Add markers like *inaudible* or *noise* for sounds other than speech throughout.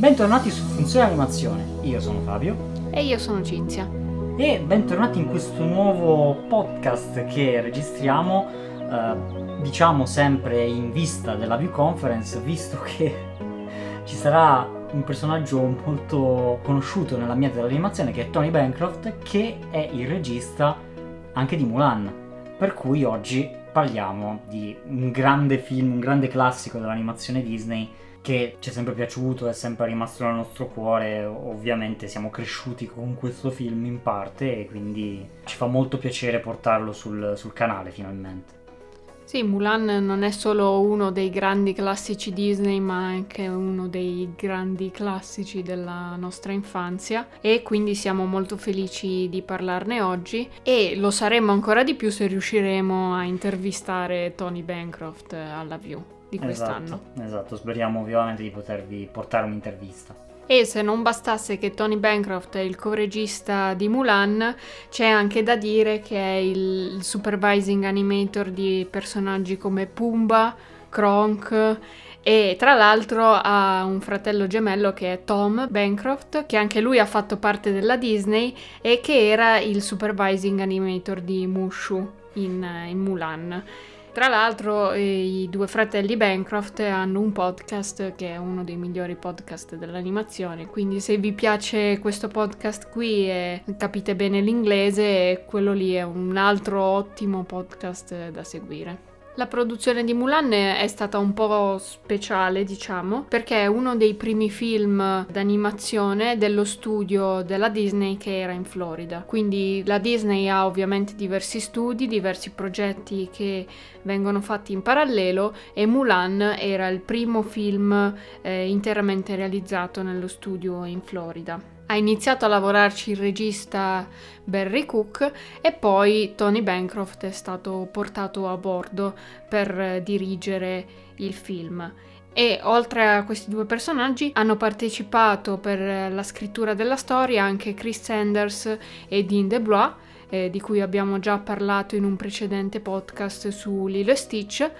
Bentornati su Funzione Animazione, io sono Fabio E io sono Cinzia. e bentornati in questo nuovo podcast che registriamo, eh, diciamo sempre in vista della View Conference, visto che *laughs* ci sarà un personaggio molto conosciuto nell'ambiente dell'animazione che è Tony Bancroft, che è il regista anche di Mulan. Per cui oggi parliamo di un grande film, un grande classico dell'animazione Disney che ci è sempre piaciuto, è sempre rimasto nel nostro cuore, ovviamente siamo cresciuti con questo film in parte e quindi ci fa molto piacere portarlo sul, sul canale finalmente. Sì, Mulan non è solo uno dei grandi classici Disney, ma anche uno dei grandi classici della nostra infanzia e quindi siamo molto felici di parlarne oggi e lo saremo ancora di più se riusciremo a intervistare Tony Bancroft alla View di quest'anno. Esatto, esatto, speriamo vivamente di potervi portare un'intervista. E se non bastasse che Tony Bancroft è il co-regista di Mulan, c'è anche da dire che è il supervising animator di personaggi come Pumba, Kronk e tra l'altro ha un fratello gemello che è Tom Bancroft, che anche lui ha fatto parte della Disney e che era il supervising animator di Mushu in, in Mulan. Tra l'altro i due fratelli Bancroft hanno un podcast che è uno dei migliori podcast dell'animazione, quindi se vi piace questo podcast qui e capite bene l'inglese, quello lì è un altro ottimo podcast da seguire. La produzione di Mulan è stata un po' speciale, diciamo, perché è uno dei primi film d'animazione dello studio della Disney che era in Florida. Quindi la Disney ha ovviamente diversi studi, diversi progetti che vengono fatti in parallelo e Mulan era il primo film eh, interamente realizzato nello studio in Florida. Ha iniziato a lavorarci il regista Barry Cook e poi Tony Bancroft è stato portato a bordo per dirigere il film. E oltre a questi due personaggi hanno partecipato per la scrittura della storia anche Chris Sanders e Dean DeBlois, eh, di cui abbiamo già parlato in un precedente podcast su Lilo e Stitch.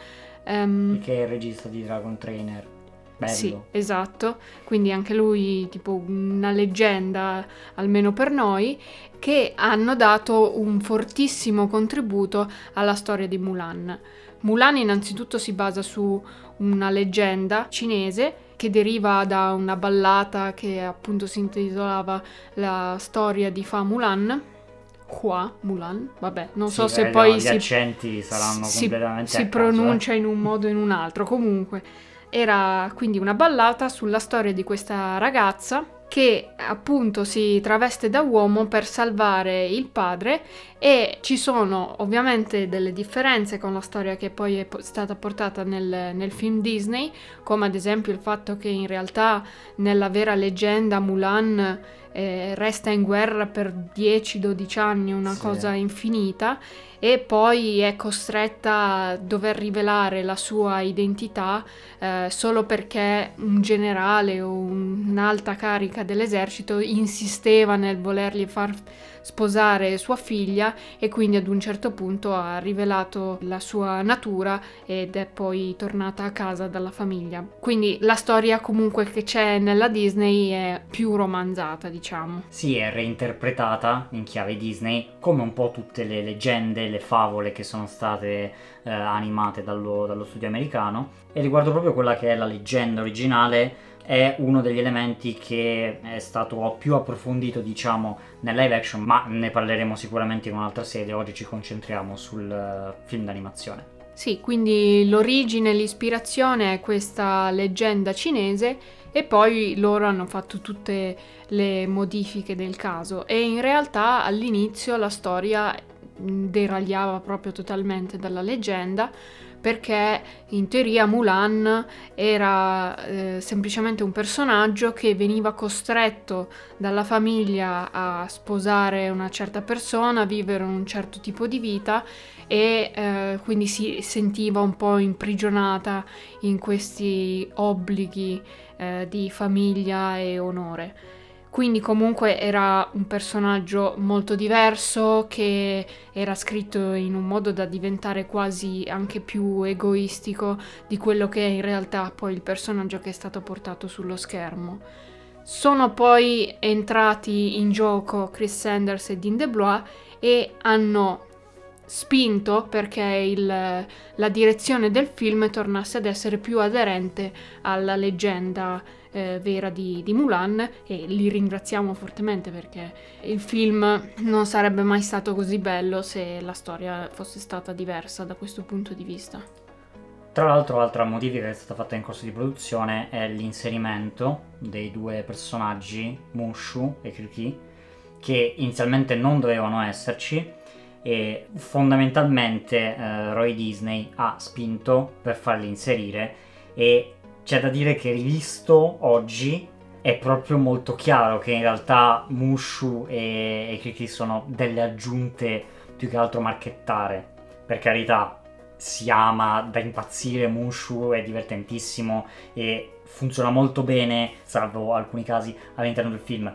Um, che è il regista di Dragon Trainer. Bello. Sì, esatto. Quindi anche lui, tipo una leggenda, almeno per noi, che hanno dato un fortissimo contributo alla storia di Mulan. Mulan innanzitutto si basa su una leggenda cinese che deriva da una ballata che appunto si intitolava La storia di Fa Mulan. Hua Mulan, vabbè, non sì, so se beh, poi no, si, gli accenti saranno si, completamente si caso, pronuncia eh. in un modo o in un altro. Comunque, era quindi una ballata sulla storia di questa ragazza che appunto si traveste da uomo per salvare il padre e ci sono ovviamente delle differenze con la storia che poi è stata portata nel, nel, film Disney, come ad esempio il fatto che in realtà nella vera leggenda Mulan eh, resta in guerra per 10-12 anni, una Sì. cosa infinita, e poi è costretta a dover rivelare la sua identità eh, solo perché un generale o un- un'alta carica dell'esercito insisteva nel volergli far sposare sua figlia e quindi ad un certo punto ha rivelato la sua natura ed è poi tornata a casa dalla famiglia. Quindi la storia comunque che c'è nella Disney è più romanzata, diciamo. Sì, è reinterpretata in chiave Disney, come un po' tutte le leggende, le favole che sono state eh, animate dallo, dallo studio americano. E riguardo proprio quella che è la leggenda originale, è uno degli elementi che è stato più approfondito, diciamo, nel live action, ma ne parleremo sicuramente in un'altra sede. Oggi ci concentriamo sul eh, film d'animazione. Sì, quindi l'origine, l'ispirazione è questa leggenda cinese e poi loro hanno fatto tutte le modifiche del caso e in realtà all'inizio la storia mh, deragliava proprio totalmente dalla leggenda perché in teoria Mulan era eh, semplicemente un personaggio che veniva costretto dalla famiglia a sposare una certa persona, a vivere un certo tipo di vita e eh, quindi si sentiva un po' imprigionata in questi obblighi eh, di famiglia e onore. Quindi comunque era un personaggio molto diverso che era scritto in un modo da diventare quasi anche più egoistico di quello che è in realtà poi il personaggio che è stato portato sullo schermo. Sono poi entrati in gioco Chris Sanders e Dean DeBlois e hanno spinto perché il, la direzione del film tornasse ad essere più aderente alla leggenda eh, vera di, di, Mulan e li ringraziamo fortemente perché il film non sarebbe mai stato così bello se la storia fosse stata diversa da questo punto di vista. Tra l'altro, altra modifica che è stata fatta in corso di produzione è l'inserimento dei due personaggi, Mushu e Kriki, che inizialmente non dovevano esserci e fondamentalmente eh, Roy Disney ha spinto per farli inserire e c'è da dire che rivisto oggi è proprio molto chiaro che in realtà Mushu e, e Kiki sono delle aggiunte più che altro marchettare. Per carità, si ama da impazzire Mushu, è divertentissimo e funziona molto bene, salvo alcuni casi all'interno del film.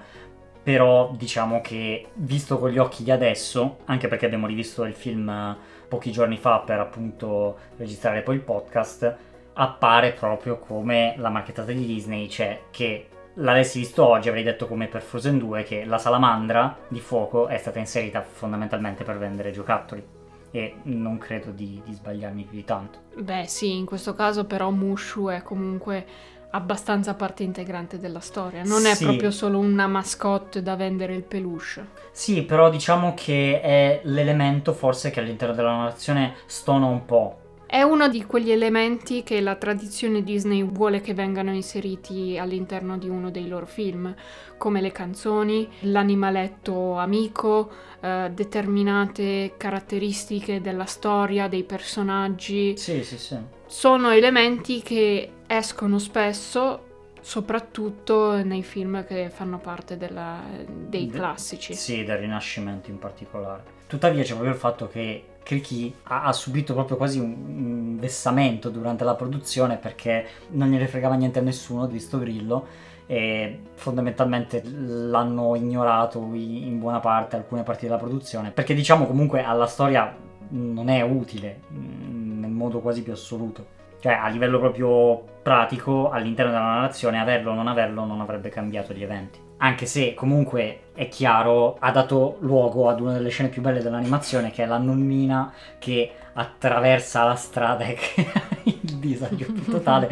Però diciamo che visto con gli occhi di adesso, anche perché abbiamo rivisto il film pochi giorni fa per appunto registrare poi il podcast, appare proprio come la marchettata di Disney, cioè che l'avessi visto oggi avrei detto come per Frozen 2 che la salamandra di fuoco è stata inserita fondamentalmente per vendere giocattoli e non credo di, di sbagliarmi più di tanto. Beh sì, in questo caso però Mushu è comunque abbastanza parte integrante della storia, non è sì. proprio solo una mascotte da vendere il peluche. Sì, però diciamo che è l'elemento forse che all'interno della narrazione stona un po' È uno di quegli elementi che la tradizione Disney vuole che vengano inseriti all'interno di uno dei loro film, come le canzoni, l'animaletto amico, eh, determinate caratteristiche della storia, dei personaggi. Sì, sì, sì. Sono elementi che escono spesso soprattutto nei film che fanno parte della, dei classici. Sì, del Rinascimento in particolare. Tuttavia c'è proprio il fatto che Kriki ha, ha, subito proprio quasi un, un, vessamento durante la produzione perché non gliene fregava niente a nessuno di sto grillo e fondamentalmente l'hanno ignorato in buona parte alcune parti della produzione perché diciamo comunque alla storia non è utile mm, nel modo quasi più assoluto. Cioè a livello proprio pratico all'interno della narrazione averlo o non averlo non avrebbe cambiato gli eventi anche se comunque è chiaro, ha dato luogo ad una delle scene più belle dell'animazione, che è la nonnina che attraversa la strada e *laughs* crea il disagio più totale.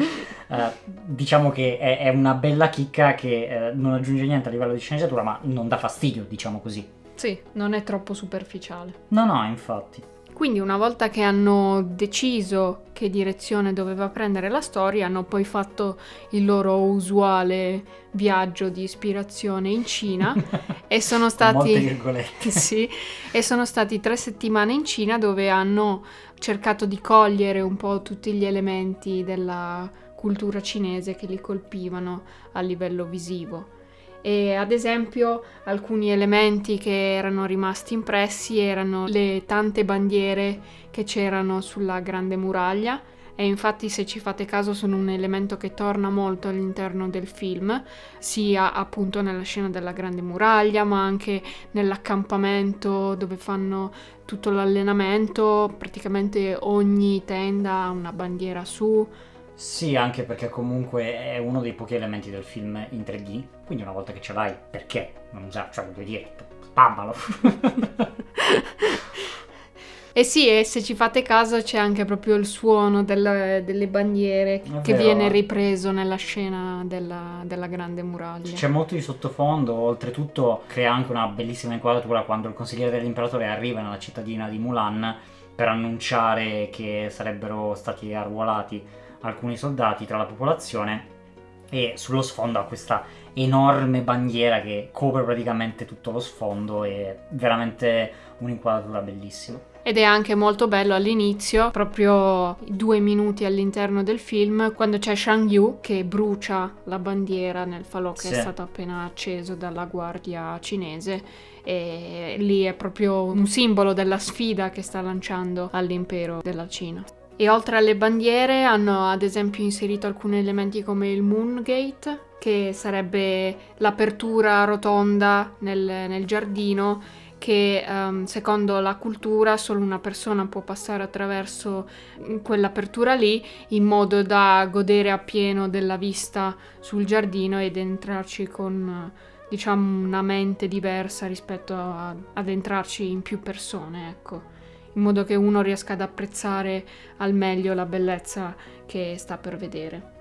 Uh, diciamo che è, è, una bella chicca che uh, non aggiunge niente a livello di sceneggiatura, ma non dà fastidio, diciamo così. Sì, non è troppo superficiale. No, no, infatti. Quindi una volta che hanno deciso che direzione doveva prendere la storia, hanno poi fatto il loro usuale viaggio di ispirazione in Cina *laughs* e sono stati *laughs* sì, e sono stati tre settimane in Cina dove hanno cercato di cogliere un po' tutti gli elementi della cultura cinese che li colpivano a livello visivo e ad esempio alcuni elementi che erano rimasti impressi erano le tante bandiere che c'erano sulla grande muraglia e infatti se ci fate caso sono un elemento che torna molto all'interno del film, sia appunto nella scena della grande muraglia, ma anche nell'accampamento dove fanno tutto l'allenamento, praticamente ogni tenda ha una bandiera su. Sì, anche perché comunque è uno dei pochi elementi del film in 3D, quindi una volta che ce l'hai, perché non usare? Cioè, voglio dire, spammalo. *laughs* E sì, e se ci fate caso c'è anche proprio il suono delle, delle bandiere È che vero. viene ripreso nella scena della, della, grande muraglia. C'è molto di sottofondo, oltretutto crea anche una bellissima inquadratura quando il consigliere dell'imperatore arriva nella cittadina di Mulan per annunciare che sarebbero stati arruolati alcuni soldati tra la popolazione e sullo sfondo ha questa enorme bandiera che copre praticamente tutto lo sfondo e veramente un'inquadratura bellissima. Ed è anche molto bello all'inizio, proprio due minuti all'interno del film, quando c'è Shang Yu che brucia la bandiera nel falò che sì. è stato appena acceso dalla guardia cinese e lì è proprio un simbolo della sfida che sta lanciando all'impero della Cina. E oltre alle bandiere hanno ad esempio inserito alcuni elementi come il Moon Gate, che sarebbe l'apertura rotonda nel, nel giardino che um, secondo la cultura solo una persona può passare attraverso quell'apertura lì in modo da godere appieno della vista sul giardino ed entrarci con diciamo una mente diversa rispetto a, ad entrarci in più persone, ecco, in modo che uno riesca ad apprezzare al meglio la bellezza che sta per vedere.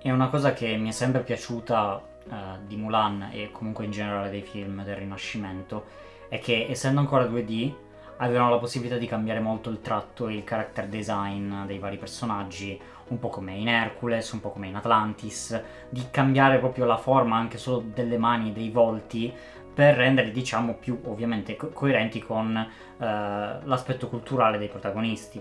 È una cosa che mi è sempre piaciuta uh, di Mulan e comunque in generale dei film del Rinascimento è che essendo ancora 2D avevano la possibilità di cambiare molto il tratto e il character design dei vari personaggi, un po' come in Hercules, un po' come in Atlantis, di cambiare proprio la forma anche solo delle mani dei volti per renderli diciamo più ovviamente co- coerenti con uh, l'aspetto culturale dei protagonisti.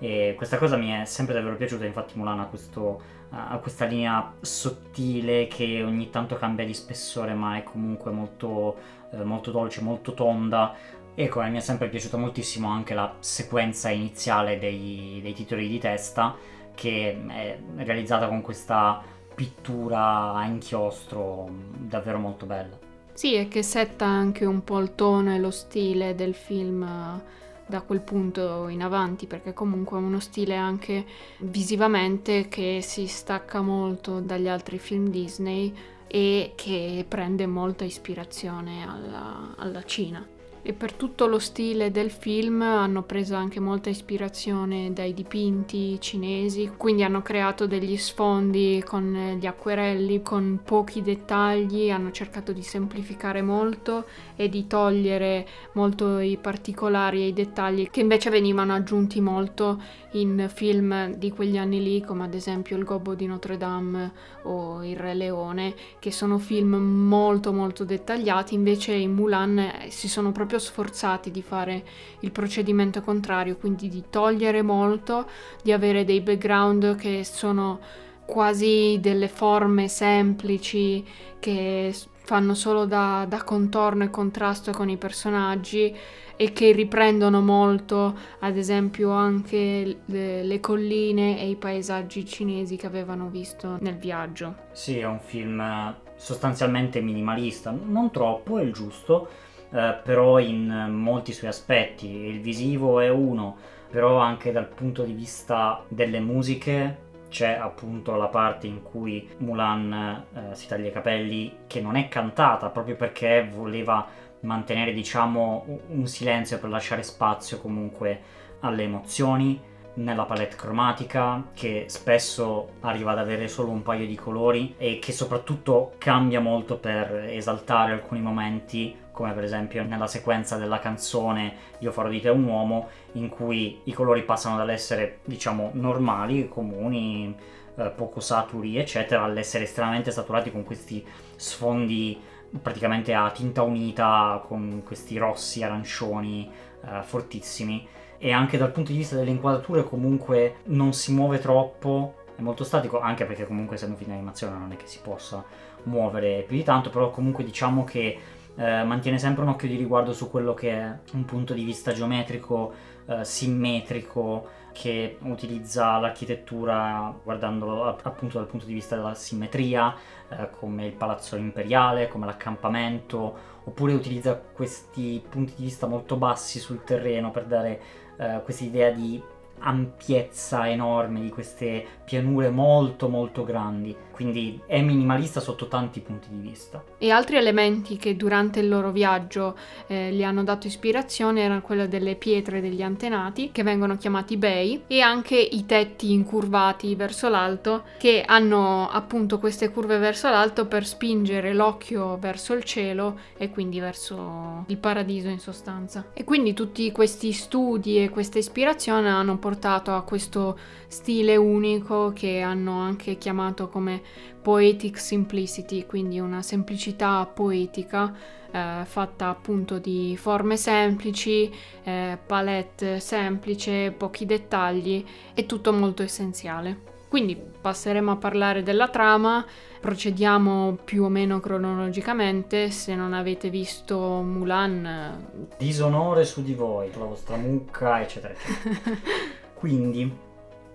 E questa cosa mi è sempre davvero piaciuta, infatti Mulan ha, questo, ha questa linea sottile che ogni tanto cambia di spessore ma è comunque molto eh, molto dolce, molto tonda. E come mi è sempre piaciuta moltissimo anche la sequenza iniziale dei, dei titoli di testa, che è realizzata con questa pittura a inchiostro davvero molto bella. Sì, e che setta anche un po' il tono e lo stile del film eh, da quel punto in avanti, perché comunque è uno stile anche visivamente che si stacca molto dagli altri film Disney e che prende molta ispirazione alla, alla Cina e per tutto lo stile del film hanno preso anche molta ispirazione dai dipinti cinesi, quindi hanno creato degli sfondi con gli acquerelli, con pochi dettagli, hanno cercato di semplificare molto e di togliere molto i particolari e i dettagli che invece venivano aggiunti molto in film di quegli anni lì, come ad esempio Il Gobbo di Notre Dame o Il Re Leone, che sono film molto molto dettagliati, invece in Mulan si sono proprio proprio sforzati di fare il procedimento contrario, quindi di togliere molto, di avere dei background che sono quasi delle forme semplici che fanno solo da, da, contorno e contrasto con i personaggi e che riprendono molto, ad esempio, anche le, le, colline e i paesaggi cinesi che avevano visto nel viaggio. Sì, è un film sostanzialmente minimalista, non troppo, è il giusto, eh, però in molti suoi aspetti. Il visivo è uno, però anche dal punto di vista delle musiche c'è appunto la parte in cui Mulan eh, si taglia i capelli che non è cantata proprio perché voleva mantenere diciamo un silenzio per lasciare spazio comunque alle emozioni nella palette cromatica che spesso arriva ad avere solo un paio di colori e che soprattutto cambia molto per esaltare alcuni momenti come per esempio nella sequenza della canzone Io farò di te un uomo in cui i colori passano dall'essere diciamo normali, comuni, eh, poco saturi eccetera all'essere estremamente saturati con questi sfondi praticamente a tinta unita con questi rossi arancioni eh, fortissimi e anche dal punto di vista delle inquadrature comunque non si muove troppo, è molto statico, anche perché comunque essendo film di animazione non è che si possa muovere più di tanto, però comunque diciamo che eh, mantiene sempre un occhio di riguardo su quello che è un punto di vista geometrico, eh, simmetrico, che utilizza l'architettura guardando appunto dal punto di vista della simmetria, eh, come il palazzo imperiale, come l'accampamento, oppure utilizza questi punti di vista molto bassi sul terreno per dare eh, questa idea di ampiezza enorme di queste pianure molto molto grandi, quindi è minimalista sotto tanti punti di vista. E altri elementi che durante il loro viaggio eh, gli hanno dato ispirazione erano quelle delle pietre degli antenati, che vengono chiamati bei, e anche i tetti incurvati verso l'alto, che hanno appunto queste curve verso l'alto per spingere l'occhio verso il cielo e quindi verso il paradiso in sostanza. E quindi tutti questi studi e questa ispirazione hanno portato a questo stile unico che hanno anche chiamato come poetic simplicity, quindi una semplicità poetica eh, fatta appunto di forme semplici, eh, palette semplice, pochi dettagli e tutto molto essenziale. Quindi passeremo a parlare della trama, procediamo più o meno cronologicamente, se non avete visto Mulan... Disonore su di voi, la vostra mucca, eccetera, eccetera. *laughs* Quindi,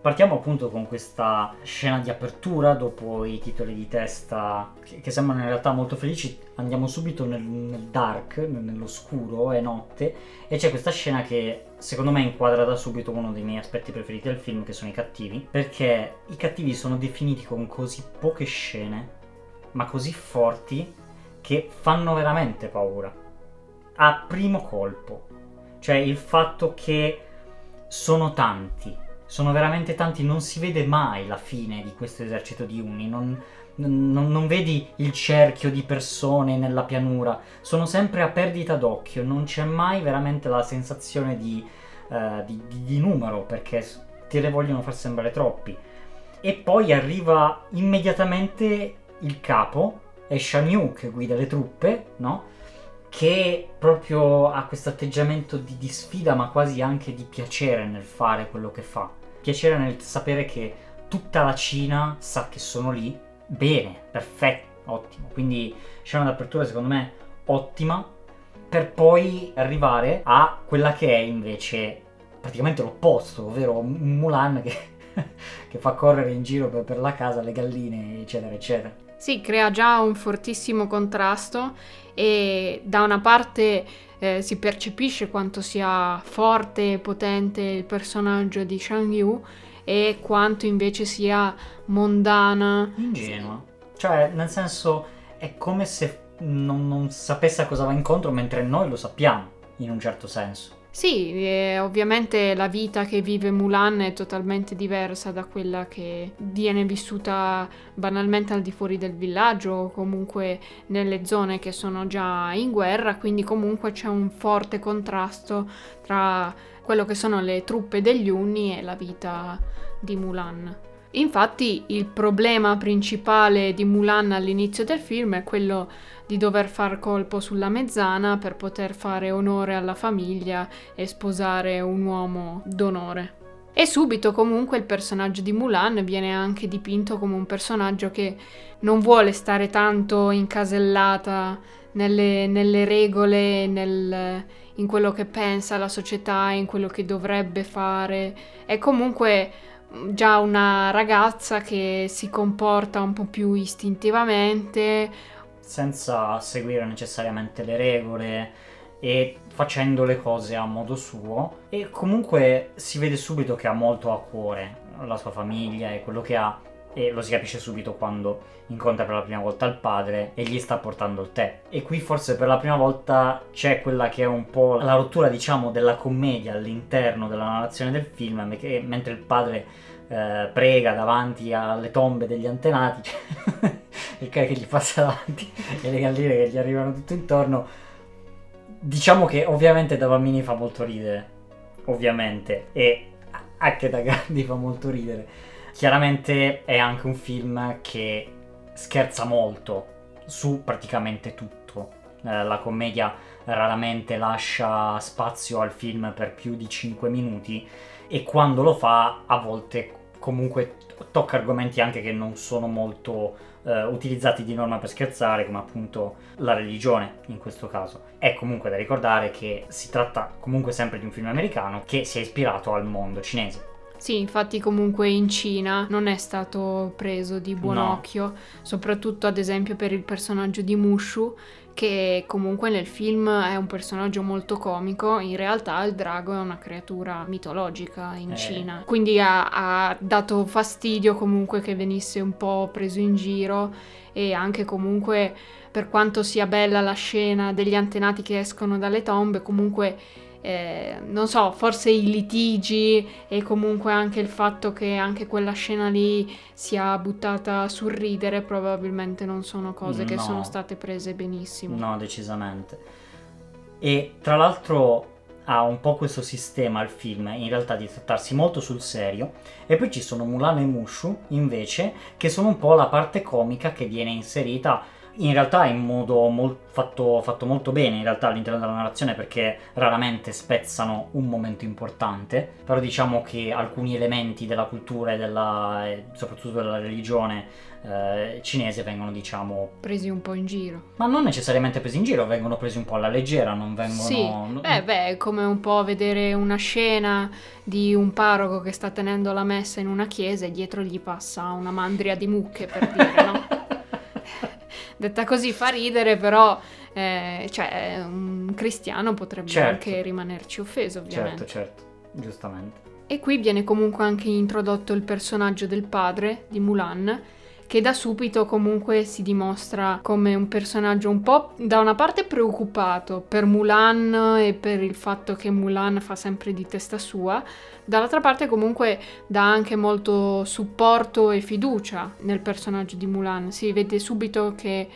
Partiamo appunto con questa scena di apertura dopo i titoli di testa che, che sembrano in realtà molto felici. Andiamo subito nel, nel dark, nell'oscuro, è notte e c'è questa scena che secondo me inquadra da subito uno dei miei aspetti preferiti del film che sono i cattivi, perché i cattivi sono definiti con così poche scene, ma così forti che fanno veramente paura. A primo colpo. Cioè il fatto che sono tanti sono veramente tanti, non si vede mai la fine di questo esercito di Uni, non, non, non, vedi il cerchio di persone nella pianura, sono sempre a perdita d'occhio, non c'è mai veramente la sensazione di, uh, di, di, di numero perché te le vogliono far sembrare troppi. E poi arriva immediatamente il capo, è Shan Yu che guida le truppe, no? che proprio ha questo atteggiamento di, di, sfida ma quasi anche di piacere nel fare quello che fa piacere nel sapere che tutta la Cina sa che sono lì. Bene, perfetto, ottimo. Quindi scena d'apertura secondo me ottima per poi arrivare a quella che è invece praticamente l'opposto, ovvero Mulan che, *laughs* che fa correre in giro per, per la casa le galline, eccetera, eccetera. Sì, crea già un fortissimo contrasto e da una parte eh, si percepisce quanto sia forte e potente il personaggio di Shang Yu e quanto invece sia mondana. Ingenua. Cioè, nel senso, è come se non, non sapesse a cosa va incontro, mentre noi lo sappiamo, in un certo senso. Sì, eh, ovviamente la vita che vive Mulan è totalmente diversa da quella che viene vissuta banalmente al di fuori del villaggio o comunque nelle zone che sono già in guerra, quindi comunque c'è un forte contrasto tra quello che sono le truppe degli Unni e la vita di Mulan. Infatti il problema principale di Mulan all'inizio del film è quello di dover far colpo sulla mezzana per poter fare onore alla famiglia e sposare un uomo d'onore. E subito comunque il personaggio di Mulan viene anche dipinto come un personaggio che non vuole stare tanto incasellata nelle, nelle regole, nel, in quello che pensa la società, in quello che dovrebbe fare. È comunque già una ragazza che si comporta un po' più istintivamente, senza seguire necessariamente le regole e facendo le cose a modo suo e comunque si vede subito che ha molto a cuore la sua famiglia e quello che ha e lo si capisce subito quando incontra per la prima volta il padre e gli sta portando il tè. E qui forse per la prima volta c'è quella che è un po' la rottura, diciamo, della commedia all'interno della narrazione del film, mentre il padre eh, prega davanti alle tombe degli antenati, *laughs* il cane che gli passa davanti e le galline che gli arrivano tutto intorno. Diciamo che ovviamente da bambini fa molto ridere, ovviamente, e anche da grandi fa molto ridere. Chiaramente è anche un film che scherza molto su praticamente tutto. Eh, la commedia raramente lascia spazio al film per più di 5 minuti e quando lo fa a volte comunque tocca argomenti anche che non sono molto eh, utilizzati di norma per scherzare, come appunto la religione in questo caso. È comunque da ricordare che si tratta comunque sempre di un film americano che si è ispirato al mondo cinese. Sì, infatti comunque in Cina non è stato preso di buon no. occhio, soprattutto ad esempio per il personaggio di Mushu, che comunque nel film è un personaggio molto comico, in realtà il drago è una creatura mitologica in eh. Cina. Quindi ha, ha, dato fastidio comunque che venisse un po' preso in giro e anche comunque per quanto sia bella la scena degli antenati che escono dalle tombe, comunque eh, non so, forse i litigi e comunque anche il fatto che anche quella scena lì sia buttata sul ridere probabilmente non sono cose no. che sono state prese benissimo. No, decisamente. E tra l'altro ha un po' questo sistema il film, in realtà di trattarsi molto sul serio, e poi ci sono Mulan e Mushu invece, che sono un po' la parte comica che viene inserita in realtà in modo mol- fatto, fatto, molto bene in realtà all'interno della narrazione perché raramente spezzano un momento importante, però diciamo che alcuni elementi della cultura e della, soprattutto della religione eh, cinese vengono diciamo presi un po' in giro. Ma non necessariamente presi in giro, vengono presi un po' alla leggera, non vengono... Sì, beh, beh, è come un po' vedere una scena di un parroco che sta tenendo la messa in una chiesa e dietro gli passa una mandria di mucche per dire, no? *laughs* Detta così fa ridere, però eh, cioè, un cristiano potrebbe certo. anche rimanerci offeso, ovviamente. Certo, certo, giustamente. E qui viene comunque anche introdotto il personaggio del padre di Mulan, che da subito comunque si dimostra come un personaggio un po' da una parte preoccupato per Mulan e per il fatto che Mulan fa sempre di testa sua, dall'altra parte comunque dà anche molto supporto e fiducia nel personaggio di Mulan. Si vede subito che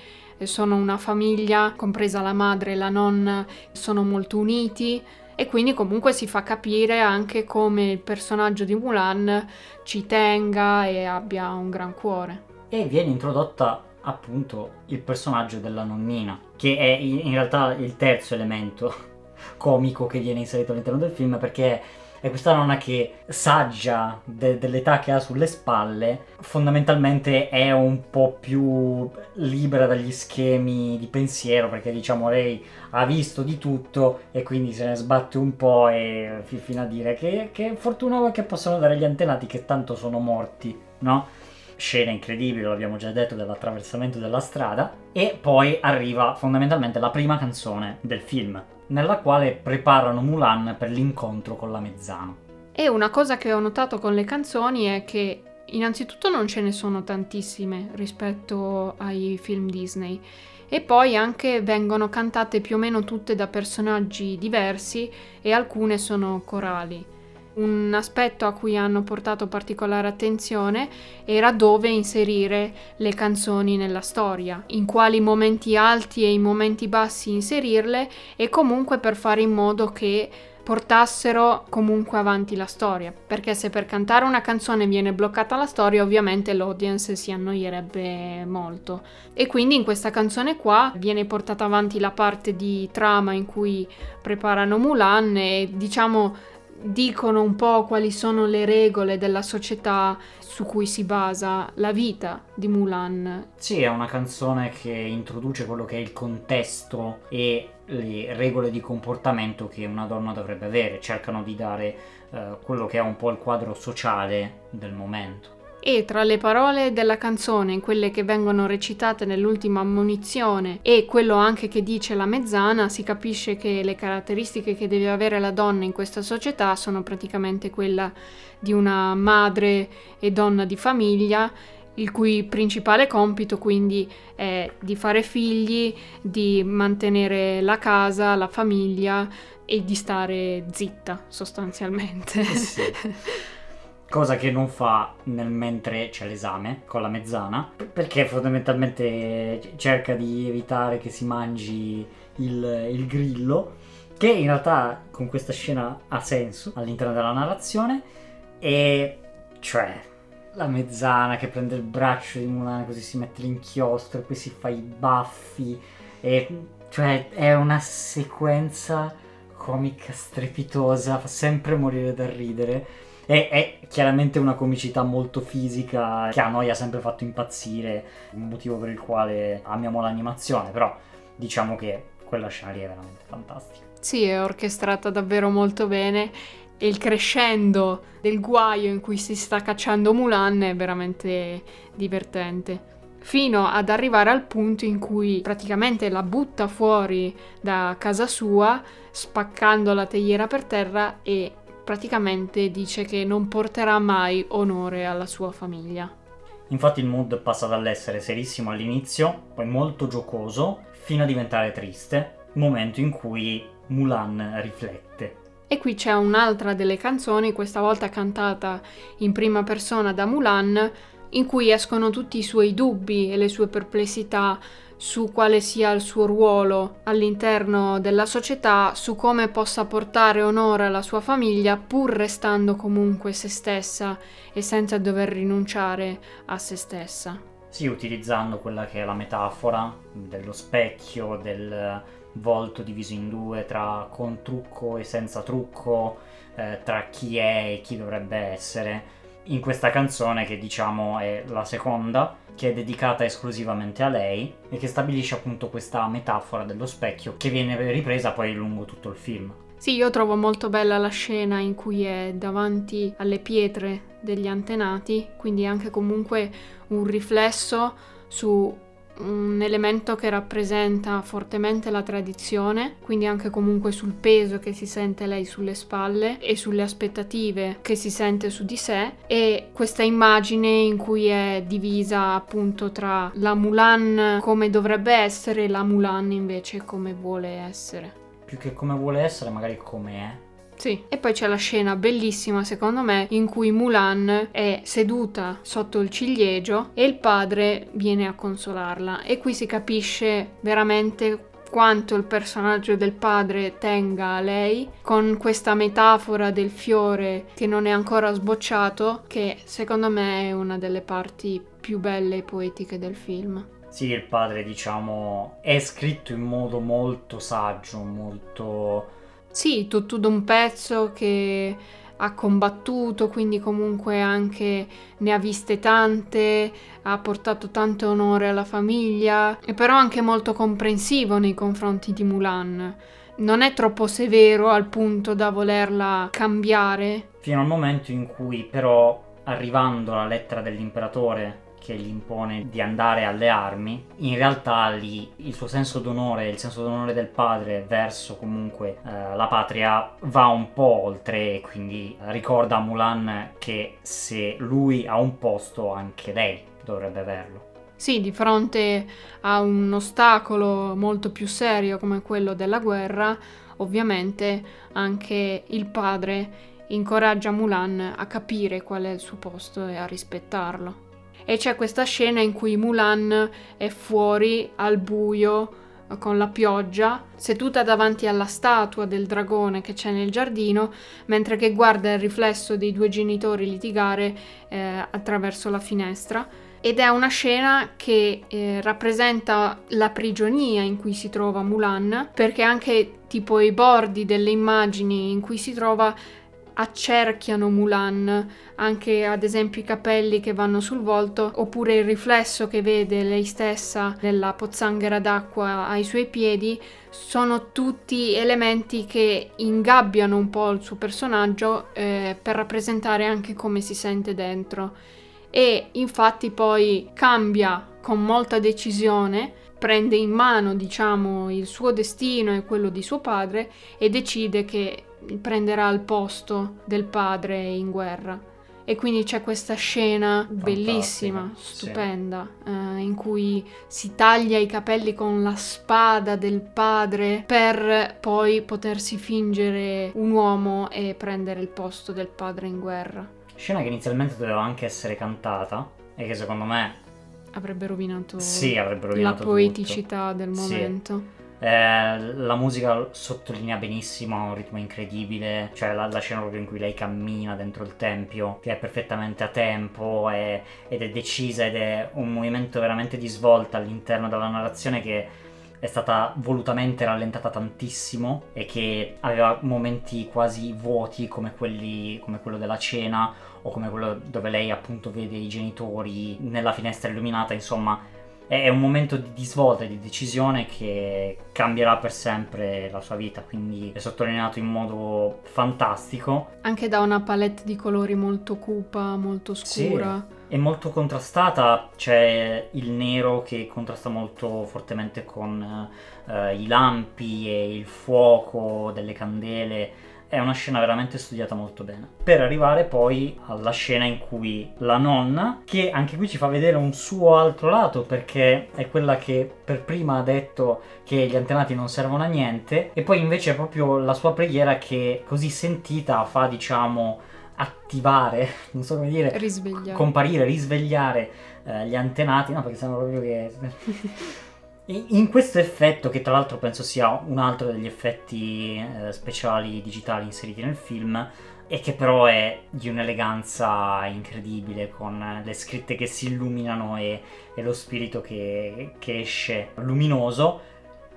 sono una famiglia, compresa la madre e la nonna, sono molto uniti e quindi comunque si fa capire anche come il personaggio di Mulan ci tenga e abbia un gran cuore e viene introdotta appunto il personaggio della nonnina, che è in realtà il terzo elemento *laughs* comico che viene inserito all'interno del film perché è questa nonna che saggia de- dell'età che ha sulle spalle, fondamentalmente è un po' più libera dagli schemi di pensiero perché diciamo lei ha visto di tutto e quindi se ne sbatte un po' e fino a dire che, che fortuna che possono dare gli antenati che tanto sono morti, no? Scena incredibile, l'abbiamo già detto, dell'attraversamento della strada, e poi arriva fondamentalmente la prima canzone del film, nella quale preparano Mulan per l'incontro con la mezzano. E una cosa che ho notato con le canzoni è che innanzitutto non ce ne sono tantissime rispetto ai film Disney e poi anche vengono cantate più o meno tutte da personaggi diversi e alcune sono corali. Un aspetto a cui hanno portato particolare attenzione era dove inserire le canzoni nella storia, in quali momenti alti e in momenti bassi inserirle e comunque per fare in modo che portassero comunque avanti la storia, perché se per cantare una canzone viene bloccata la storia, ovviamente l'audience si annoierebbe molto. E quindi in questa canzone qua viene portata avanti la parte di trama in cui preparano Mulan e diciamo dicono un po' quali sono le regole della società su cui si basa la vita di Mulan. Sì, è una canzone che introduce quello che è il contesto e le regole di comportamento che una donna dovrebbe avere, cercano di dare eh, quello che è un po' il quadro sociale del momento e tra le parole della canzone, quelle che vengono recitate nell'ultima ammonizione e quello anche che dice la mezzana, si capisce che le caratteristiche che deve avere la donna in questa società sono praticamente quella di una madre e donna di famiglia il cui principale compito quindi è di fare figli, di mantenere la casa, la famiglia e di stare zitta sostanzialmente. Sì. *laughs* cosa che non fa nel mentre c'è l'esame con la mezzana, perché fondamentalmente cerca di evitare che si mangi il, il grillo, che in realtà con questa scena ha senso all'interno della narrazione, e cioè la mezzana che prende il braccio di Mulan così si mette l'inchiostro e poi si fa i baffi, e cioè è una sequenza comica strepitosa, fa sempre morire da ridere è, è, chiaramente una comicità molto fisica che a noi ha sempre fatto impazzire, un motivo per il quale amiamo l'animazione, però diciamo che quella scena lì è veramente fantastica. Sì, è orchestrata davvero molto bene e il crescendo del guaio in cui si sta cacciando Mulan è veramente divertente fino ad arrivare al punto in cui praticamente la butta fuori da casa sua, spaccando la teiera per terra e praticamente dice che non porterà mai onore alla sua famiglia. Infatti il mood passa dall'essere serissimo all'inizio, poi molto giocoso, fino a diventare triste, momento in cui Mulan riflette. E qui c'è un'altra delle canzoni, questa volta cantata in prima persona da Mulan, in cui escono tutti i suoi dubbi e le sue perplessità su quale sia il suo ruolo all'interno della società, su come possa portare onore alla sua famiglia pur restando comunque se stessa e senza dover rinunciare a se stessa. Sì, utilizzando quella che è la metafora dello specchio, del volto diviso in due tra con trucco e senza trucco, eh, tra chi è e chi dovrebbe essere. In questa canzone che diciamo è la seconda, che è dedicata esclusivamente a lei e che stabilisce appunto questa metafora dello specchio che viene ripresa poi lungo tutto il film. Sì, io trovo molto bella la scena in cui è davanti alle pietre degli antenati, quindi anche comunque un riflesso su un elemento che rappresenta fortemente la tradizione, quindi anche comunque sul peso che si sente lei sulle spalle e sulle aspettative che si sente su di sé e questa immagine in cui è divisa appunto tra la Mulan come dovrebbe essere e la Mulan invece come vuole essere. Più che come vuole essere, magari come è. Sì, e poi c'è la scena bellissima secondo me in cui Mulan è seduta sotto il ciliegio e il padre viene a consolarla e qui si capisce veramente quanto il personaggio del padre tenga a lei con questa metafora del fiore che non è ancora sbocciato che secondo me è una delle parti più belle e poetiche del film. Sì, il padre diciamo è scritto in modo molto saggio, molto sì, tutto d'un pezzo che ha combattuto, quindi comunque anche ne ha viste tante, ha portato tanto onore alla famiglia, e però anche molto comprensivo nei confronti di Mulan. Non è troppo severo al punto da volerla cambiare. Fino al momento in cui però, arrivando alla lettera dell'imperatore che gli impone di andare alle armi, in realtà lì il suo senso d'onore, il senso d'onore del padre verso comunque eh, la patria va un po' oltre e quindi ricorda a Mulan che se lui ha un posto anche lei dovrebbe averlo. Sì, di fronte a un ostacolo molto più serio come quello della guerra, ovviamente anche il padre incoraggia Mulan a capire qual è il suo posto e a rispettarlo e c'è questa scena in cui Mulan è fuori al buio con la pioggia, seduta davanti alla statua del dragone che c'è nel giardino, mentre che guarda il riflesso dei due genitori litigare eh, attraverso la finestra. Ed è una scena che eh, rappresenta la prigionia in cui si trova Mulan, perché anche tipo i bordi delle immagini in cui si trova accerchiano Mulan, anche ad esempio i capelli che vanno sul volto, oppure il riflesso che vede lei stessa nella pozzanghera d'acqua ai suoi piedi, sono tutti elementi che ingabbiano un po' il suo personaggio eh, per rappresentare anche come si sente dentro. E infatti poi cambia con molta decisione prende in mano, diciamo, il suo destino e quello di suo padre e decide che prenderà il posto del padre in guerra. E quindi c'è questa scena Fantastica, bellissima, stupenda, sì. eh, in cui si taglia i capelli con la spada del padre per poi potersi fingere un uomo e prendere il posto del padre in guerra. Scena che inizialmente doveva anche essere cantata e che secondo me avrebbe rovinato, sì, avrebbe rovinato la poeticità tutto. del momento. Sì. Eh, la musica sottolinea benissimo, ha un ritmo incredibile, cioè la, la, scena proprio in cui lei cammina dentro il tempio, che è perfettamente a tempo è, ed è decisa ed è un movimento veramente di svolta all'interno della narrazione che è stata volutamente rallentata tantissimo e che aveva momenti quasi vuoti come, quelli, come quello della cena o come quello dove lei appunto vede i genitori nella finestra illuminata, insomma è un momento di, svolta e di decisione che cambierà per sempre la sua vita, quindi è sottolineato in modo fantastico. Anche da una palette di colori molto cupa, molto scura. Sì, è molto contrastata, c'è il nero che contrasta molto fortemente con uh, i lampi e il fuoco delle candele è una scena veramente studiata molto bene. Per arrivare poi alla scena in cui la nonna, che anche qui ci fa vedere un suo altro lato, perché è quella che per prima ha detto che gli antenati non servono a niente, e poi invece è proprio la sua preghiera che così sentita fa, diciamo, attivare, *laughs* non so come dire, risvegliare. comparire, risvegliare eh, gli antenati, no, perché sembra proprio che *laughs* *laughs* in questo effetto, che tra l'altro penso sia un altro degli effetti eh, speciali digitali inseriti nel film, e che però è di un'eleganza incredibile con le scritte che si illuminano e, e lo spirito che, che, esce luminoso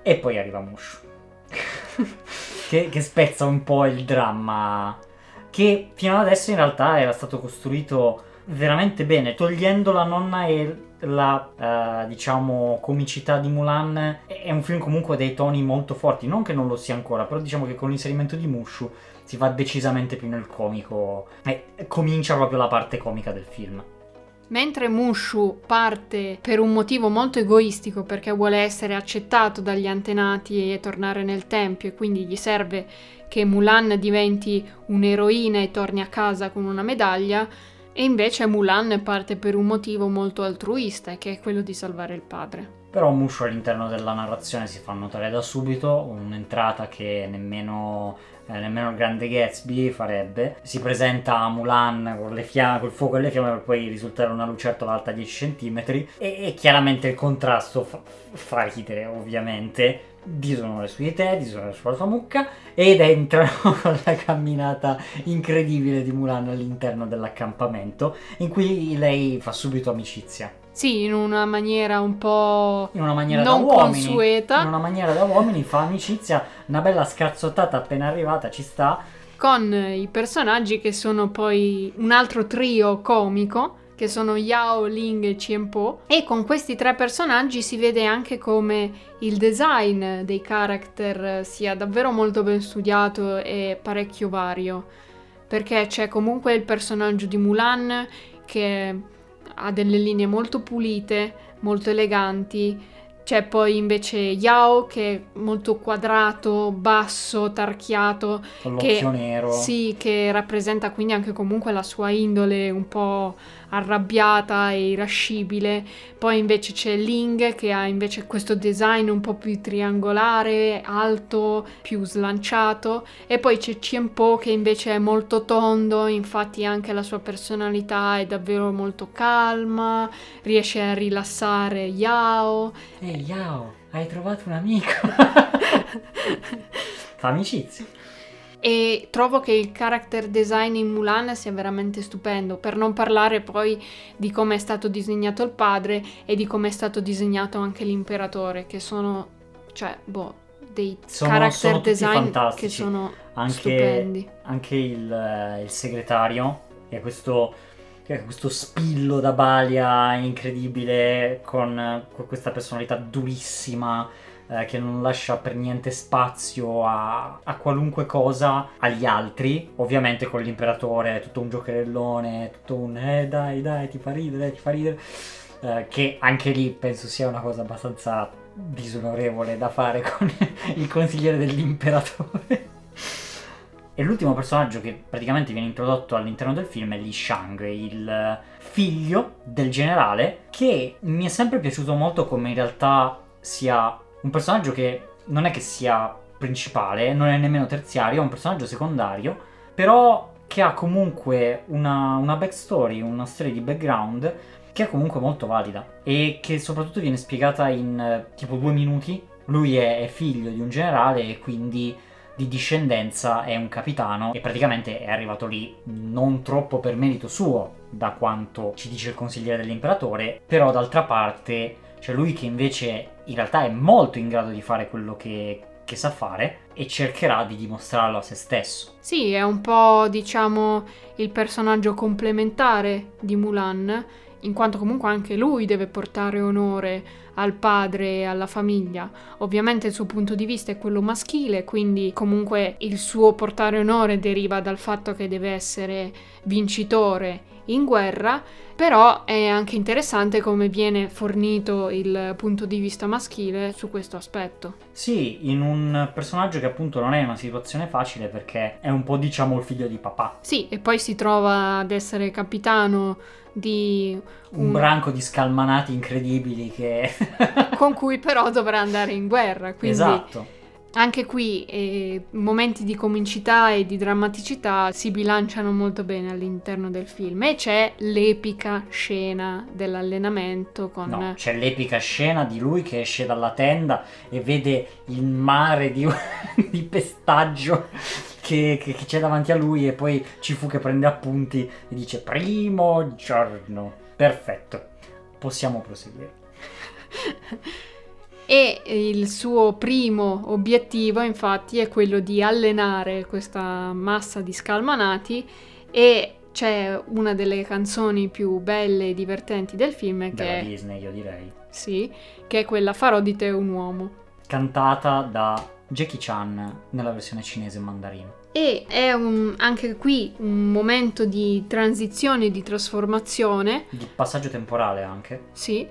e poi arriva Mushu *laughs* che, che spezza un po' il dramma che fino ad adesso in realtà era stato costruito veramente bene togliendo la nonna e la uh, diciamo comicità di Mulan è un film comunque dei toni molto forti. Non che non lo sia ancora però diciamo che con l'inserimento di Mushu si va decisamente più nel comico e comincia proprio la parte comica del film. Mentre Mushu parte per un motivo molto egoistico perché vuole essere accettato dagli antenati e tornare nel tempio e quindi gli serve che Mulan diventi un'eroina e torni a casa con una medaglia, e invece Mulan parte per un motivo molto altruista, che è quello di salvare il padre. Però Mushu all'interno della narrazione si fa notare da subito, un'entrata che nemmeno, eh, nemmeno il grande Gatsby farebbe. Si presenta a Mulan con le fiamme, col fuoco e le fiamme per poi risultare una lucertola alta 10 cm e, e chiaramente il contrasto fa, fa ridere ovviamente disono le sue idee, disono sulla sua mucca ed entrano *laughs* con la camminata incredibile di Mulan all'interno dell'accampamento in cui lei fa subito amicizia. Sì, in una maniera un po' in una maniera non da uomini, consueta. In una maniera da uomini fa amicizia, una bella scazzottata appena arrivata ci sta. Con i personaggi che sono poi un altro trio comico che sono Yao, Ling e Qianpo e con questi tre personaggi si vede anche come il design dei character sia davvero molto ben studiato e parecchio vario perché c'è comunque il personaggio di Mulan che ha delle linee molto pulite, molto eleganti c'è poi invece Yao che è molto quadrato, basso, tarchiato. Con l'occhio che, nero. Sì, che rappresenta quindi anche comunque la sua indole un po' arrabbiata e irascibile. Poi invece c'è Ling che ha invece questo design un po' più triangolare, alto, più slanciato. E poi c'è Qianpo che invece è molto tondo, infatti anche la sua personalità è davvero molto calma, riesce a rilassare Yao. Ehi Yao, hai trovato un amico? *laughs* Fa amicizia e trovo che il character design in Mulan sia veramente stupendo, per non parlare poi di come è stato disegnato il padre e di come è stato disegnato anche l'imperatore, che sono, cioè, boh, dei sono, character sono design che sono anche, stupendi. Anche il, eh, il segretario, che è questo questo spillo da balia incredibile con, con questa personalità durissima eh, che non lascia per niente spazio a, a, qualunque cosa agli altri. Ovviamente con l'imperatore, tutto un giocherellone, tutto un eh dai dai ti fa ridere, ti fa ridere. Eh, che anche lì penso sia una cosa abbastanza disonorevole da fare con *laughs* il consigliere dell'imperatore. E l'ultimo personaggio che praticamente viene introdotto all'interno del film è Li Shang, il figlio del generale, che mi è sempre piaciuto molto come in realtà sia un personaggio che non è che sia principale, non è nemmeno terziario, è un personaggio secondario, però che ha comunque una, una backstory, una storia di background che è comunque molto valida e che soprattutto viene spiegata in eh, tipo due minuti. Lui è, è figlio di un generale e quindi di discendenza è un capitano e praticamente è arrivato lì non troppo per merito suo, da quanto ci dice il consigliere dell'imperatore, però d'altra parte c'è lui che invece in realtà è molto in grado di fare quello che, che sa fare e cercherà di dimostrarlo a se stesso. Sì, è un po' diciamo il personaggio complementare di Mulan, in quanto comunque anche lui deve portare onore al padre e alla famiglia. Ovviamente il suo punto di vista è quello maschile, quindi comunque il suo portare onore deriva dal fatto che deve essere vincitore in guerra, però è anche interessante come viene fornito il punto di vista maschile su questo aspetto. Sì, in un personaggio che appunto non è una situazione facile perché è un po' diciamo il figlio di papà. Sì, e poi si trova ad essere capitano di un, un branco di scalmanati incredibili che *laughs* con cui però dovrà andare in guerra, quindi Esatto anche qui eh, momenti di comicità e di drammaticità si bilanciano molto bene all'interno del film e c'è l'epica scena dell'allenamento con... No, c'è l'epica scena di lui che esce dalla tenda e vede il mare di, *laughs* di pestaggio che, che, che c'è davanti a lui e poi Cifu che prende appunti e dice primo giorno. Perfetto, possiamo proseguire. *laughs* E il suo primo obiettivo, infatti, è quello di allenare questa massa di scalmanati e c'è una delle canzoni più belle e divertenti del film Della che Disney, io direi. sì, che è quella Farò di te un uomo. Cantata da Jackie Chan nella versione cinese in mandarino. E è un- anche qui un momento di transizione, di trasformazione, Di passaggio temporale anche. sì,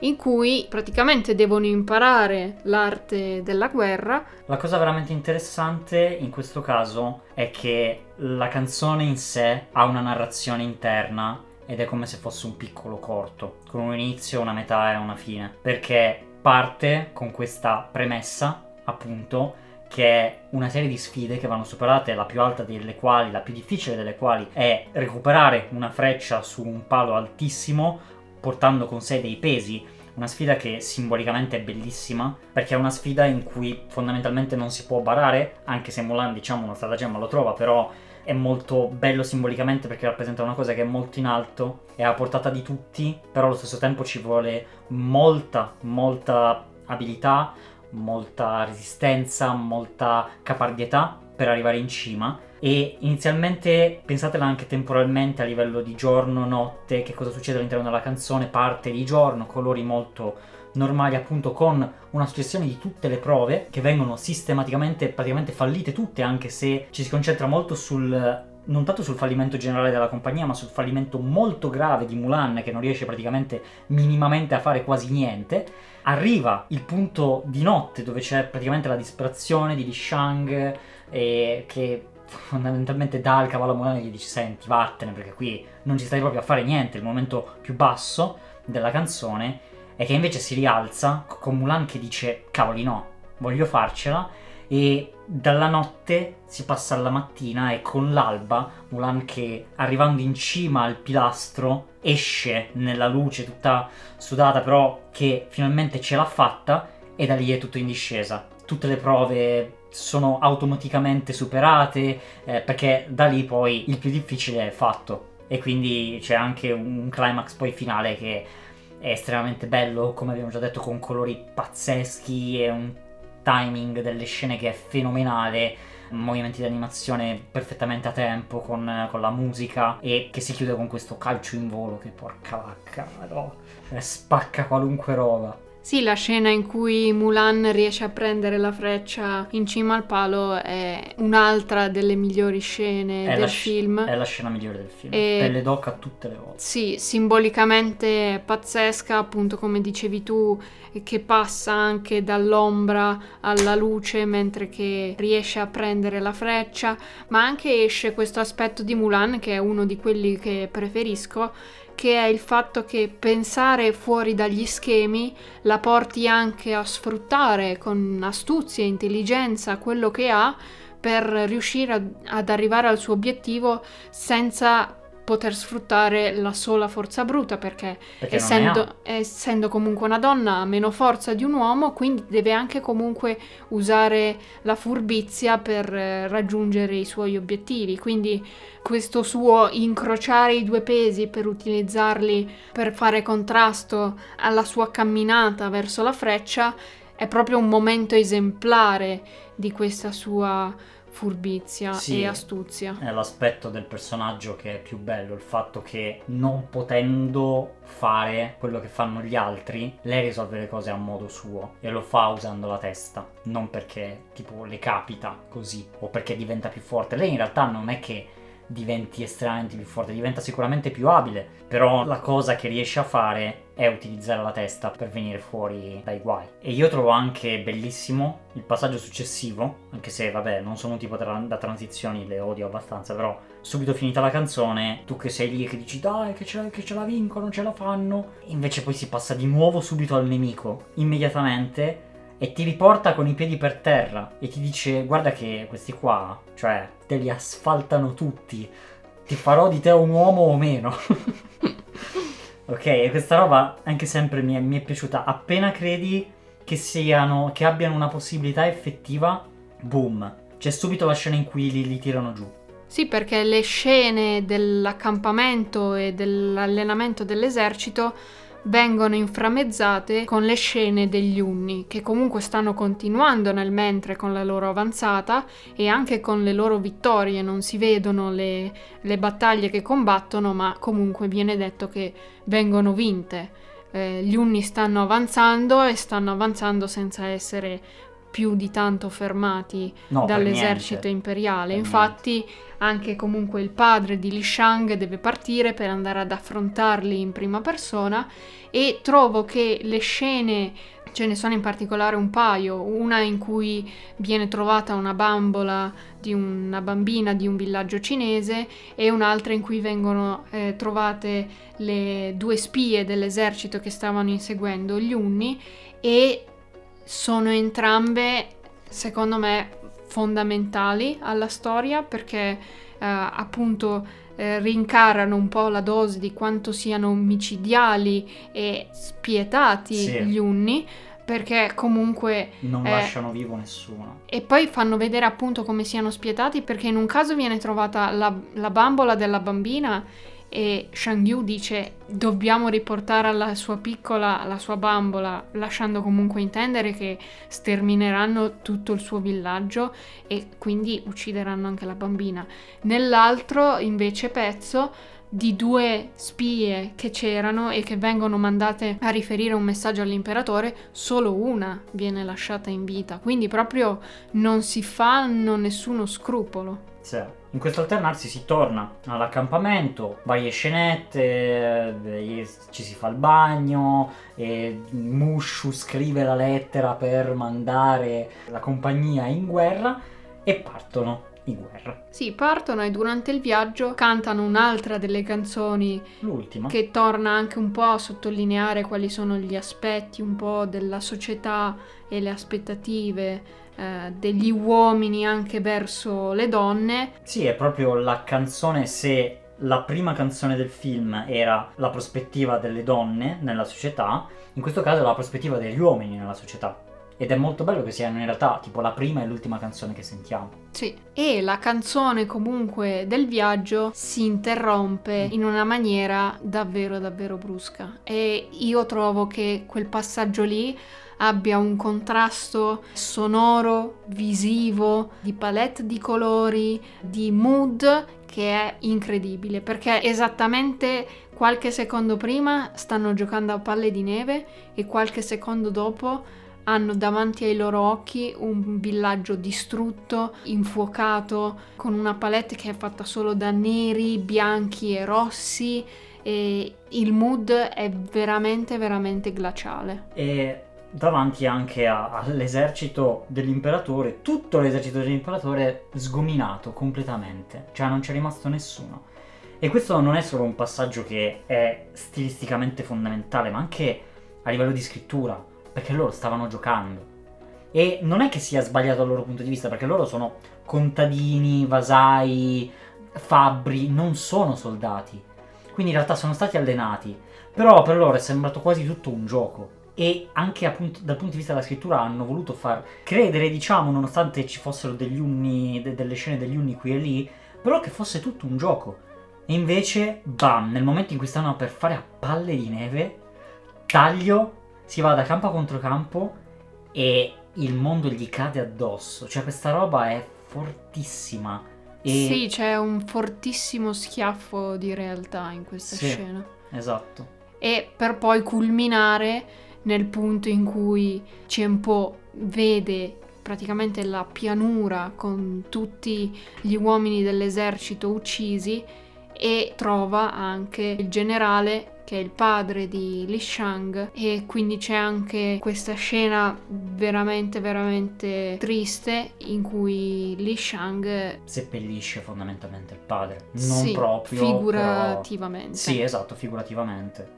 in cui praticamente devono imparare l'arte della guerra. La cosa veramente interessante in questo caso è che la canzone in sé ha una narrazione interna ed è come se fosse un piccolo corto, con un inizio, una metà e una fine, perché parte con questa premessa, appunto, che è una serie di sfide che vanno superate, la più alta delle quali, la più difficile delle quali è recuperare una freccia su un palo altissimo portando con sé dei pesi una sfida che simbolicamente è bellissima, perché è una sfida in cui fondamentalmente non si può barare, anche se Mulan diciamo una stratagemma lo trova, però è molto bello simbolicamente perché rappresenta una cosa che è molto in alto, è a portata di tutti, però allo stesso tempo ci vuole molta, molta abilità, molta resistenza, molta caparbietà per arrivare in cima. E inizialmente pensatela anche temporalmente a livello di giorno, notte, che cosa succede all'interno della canzone, parte di giorno, colori molto normali appunto con una successione di tutte le prove che vengono sistematicamente praticamente fallite tutte anche se ci si concentra molto sul non tanto sul fallimento generale della compagnia ma sul fallimento molto grave di Mulan che non riesce praticamente minimamente a fare quasi niente. Arriva il punto di notte dove c'è praticamente la disperazione di Li Shang e che fondamentalmente dà il cavallo a Mulan e gli dice senti vattene perché qui non ci stai proprio a fare niente il momento più basso della canzone e che invece si rialza con Mulan che dice cavoli no voglio farcela e dalla notte si passa alla mattina e con l'alba Mulan che arrivando in cima al pilastro esce nella luce tutta sudata però che finalmente ce l'ha fatta e da lì è tutto in discesa. Tutte le prove sono automaticamente superate eh, perché da lì poi il più difficile è fatto. E quindi c'è anche un climax poi finale che è estremamente bello come abbiamo già detto con colori pazzeschi e un timing delle scene che è fenomenale. Movimenti di animazione perfettamente a tempo con, con la musica e che si chiude con questo calcio in volo che porca vacca no, eh, spacca qualunque roba Sì, la scena in cui Mulan riesce a prendere la freccia in cima al palo è un'altra delle migliori scene È del sc- film. è la scena migliore del film E- pelle d'oca tutte le volte Sì, simbolicamente pazzesca, appunto come dicevi tu, che passa anche dall'ombra alla luce mentre che riesce a prendere la freccia, ma anche esce questo aspetto di Mulan che è uno di quelli che preferisco, che è il fatto che pensare fuori dagli schemi la porti anche a sfruttare con astuzia e intelligenza quello che ha per riuscire ad- arrivare al suo obiettivo senza poter sfruttare la sola forza bruta perché perché essendo, essendo comunque una donna ha meno forza di un uomo, quindi deve anche comunque usare la furbizia per eh, raggiungere i suoi obiettivi. Quindi questo suo incrociare i due pesi per utilizzarli per fare contrasto alla sua camminata verso la freccia è proprio un momento esemplare di questa sua furbizia Sì. e astuzia. è l'aspetto del personaggio che è più bello, il fatto che non potendo fare quello che fanno gli altri, lei risolve le cose a modo suo e lo fa usando la testa, non perché tipo le capita così o perché diventa più forte. Lei in realtà non è che diventi estremamente più forte, diventa sicuramente più abile, però la cosa che riesce a fare è utilizzare la testa per venire fuori dai guai. E io trovo anche bellissimo il passaggio successivo, anche se vabbè non sono un tipo tra- da transizioni, le odio abbastanza, però subito finita la canzone, tu che sei lì e che dici dai che ce, che ce la vincono, ce la fanno, invece poi si passa di nuovo subito al nemico, immediatamente, e ti riporta con i piedi per terra e ti dice guarda che questi qua, cioè, te li asfaltano tutti, ti farò di te un uomo o meno. *laughs* ok, questa roba anche sempre mi è, mi è piaciuta. Appena credi che siano, che abbiano una possibilità effettiva, boom, c'è subito la scena in cui li, li tirano giù. Sì, perché le scene dell'accampamento e dell'allenamento dell'esercito vengono inframmezzate con le scene degli Unni, che comunque stanno continuando nel mentre con la loro avanzata e anche con le loro vittorie. Non si vedono le, le battaglie che combattono, ma comunque viene detto che vengono vinte. Eh, gli Unni stanno avanzando e stanno avanzando senza essere più di tanto fermati No, dall'esercito niente. imperiale. Per Infatti, anche comunque il padre di Li Shang deve partire per andare ad affrontarli in prima persona e trovo che le scene ce ne sono in particolare un paio, una in cui viene trovata una bambola di una bambina di un villaggio cinese e un'altra in cui vengono eh, trovate le due spie dell'esercito che stavano inseguendo gli Unni e sono entrambe, secondo me, fondamentali alla storia perché eh, appunto eh, rincarano un po' la dose di quanto siano micidiali e spietati Sì. gli Unni perché comunque Non Eh. lasciano vivo nessuno. e poi fanno vedere appunto come siano spietati perché in un caso viene trovata la, la bambola della bambina e Shang Yu dice dobbiamo riportare alla sua piccola la sua bambola lasciando comunque intendere che stermineranno tutto il suo villaggio e quindi uccideranno anche la bambina. Nell'altro invece pezzo di due spie che c'erano e che vengono mandate a riferire un messaggio all'imperatore, solo una viene lasciata in vita. Quindi proprio non si fanno nessuno scrupolo. Sì. In questo alternarsi si torna all'accampamento, varie scenette, eh, ci si fa il bagno, e Mushu scrive la lettera per mandare la compagnia in guerra e partono in guerra. Sì, partono e durante il viaggio cantano un'altra delle canzoni L'ultima. che torna anche un po' a sottolineare quali sono gli aspetti un po' della società e le aspettative eh, degli uomini anche verso le donne. Sì, è proprio la canzone se la prima canzone del film era la prospettiva delle donne nella società, in questo caso è la prospettiva degli uomini nella società. Ed è molto bello che siano in realtà tipo la prima e l'ultima canzone che sentiamo. Sì, e la canzone comunque del viaggio si interrompe in una maniera davvero davvero brusca. E io trovo che quel passaggio lì abbia un contrasto sonoro, visivo, di palette di colori, di mood che è incredibile. Perché esattamente qualche secondo prima stanno giocando a palle di neve e qualche secondo dopo hanno davanti ai loro occhi un villaggio distrutto, infuocato, con una palette che è fatta solo da neri, bianchi e rossi e il mood è veramente veramente glaciale. E davanti anche a- all'esercito dell'imperatore, tutto l'esercito dell'imperatore sgominato completamente, cioè non c'è rimasto nessuno. E questo non è solo un passaggio che è stilisticamente fondamentale, ma anche a livello di scrittura, perché loro stavano giocando. E non è che sia sbagliato dal loro punto di vista, perché loro sono contadini, vasai, fabbri, non sono soldati. Quindi in realtà sono stati allenati, però per loro è sembrato quasi tutto un gioco. E anche appunto dal punto di vista della scrittura hanno voluto far credere, diciamo, nonostante ci fossero degli unni, de- delle scene degli unni qui e lì, però che fosse tutto un gioco. E invece, bam, nel momento in cui stanno per fare a palle di neve, taglio, si va da campo contro campo e il mondo gli cade addosso. Cioè questa roba è fortissima. E... Sì, c'è un fortissimo schiaffo di realtà in questa Sì. scena. Esatto. e per poi culminare nel punto in cui Ciempo vede praticamente la pianura con tutti gli uomini dell'esercito uccisi e trova anche il generale che è il padre di Li Shang e quindi c'è anche questa scena veramente veramente triste in cui Li Shang Seppellisce fondamentalmente il padre. Non sì, proprio. però- figurativamente Sì, esatto, figurativamente.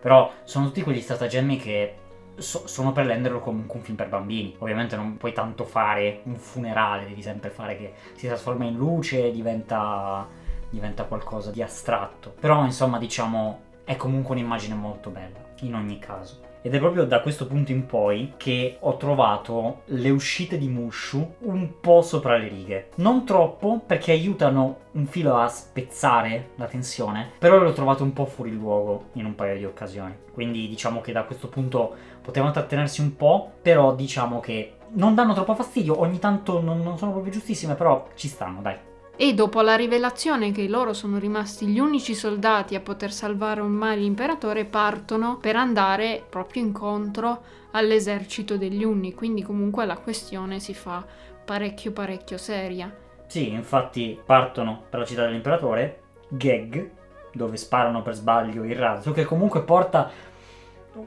Però sono tutti quegli stratagemmi che so- sono per renderlo comunque un film per bambini. Ovviamente non puoi tanto fare un funerale, devi sempre fare che si trasforma in luce e diventa, diventa qualcosa di astratto. Però insomma diciamo è comunque un'immagine molto bella, in ogni caso. Ed è proprio da questo punto in poi che ho trovato le uscite di Mushu un po' sopra le righe. Non troppo perché aiutano un filo a spezzare la tensione, però l'ho trovato un po' fuori luogo in un paio di occasioni. Quindi diciamo che da questo punto potevano trattenersi un po', però diciamo che non danno troppo fastidio, ogni tanto non, non sono proprio giustissime, però ci stanno, dai. E dopo la rivelazione che loro sono rimasti gli unici soldati a poter salvare ormai l'imperatore, partono per andare proprio incontro all'esercito degli Unni, quindi comunque la questione si fa parecchio parecchio seria. Sì, infatti partono per la città dell'imperatore, Geg, dove sparano per sbaglio il razzo, che comunque porta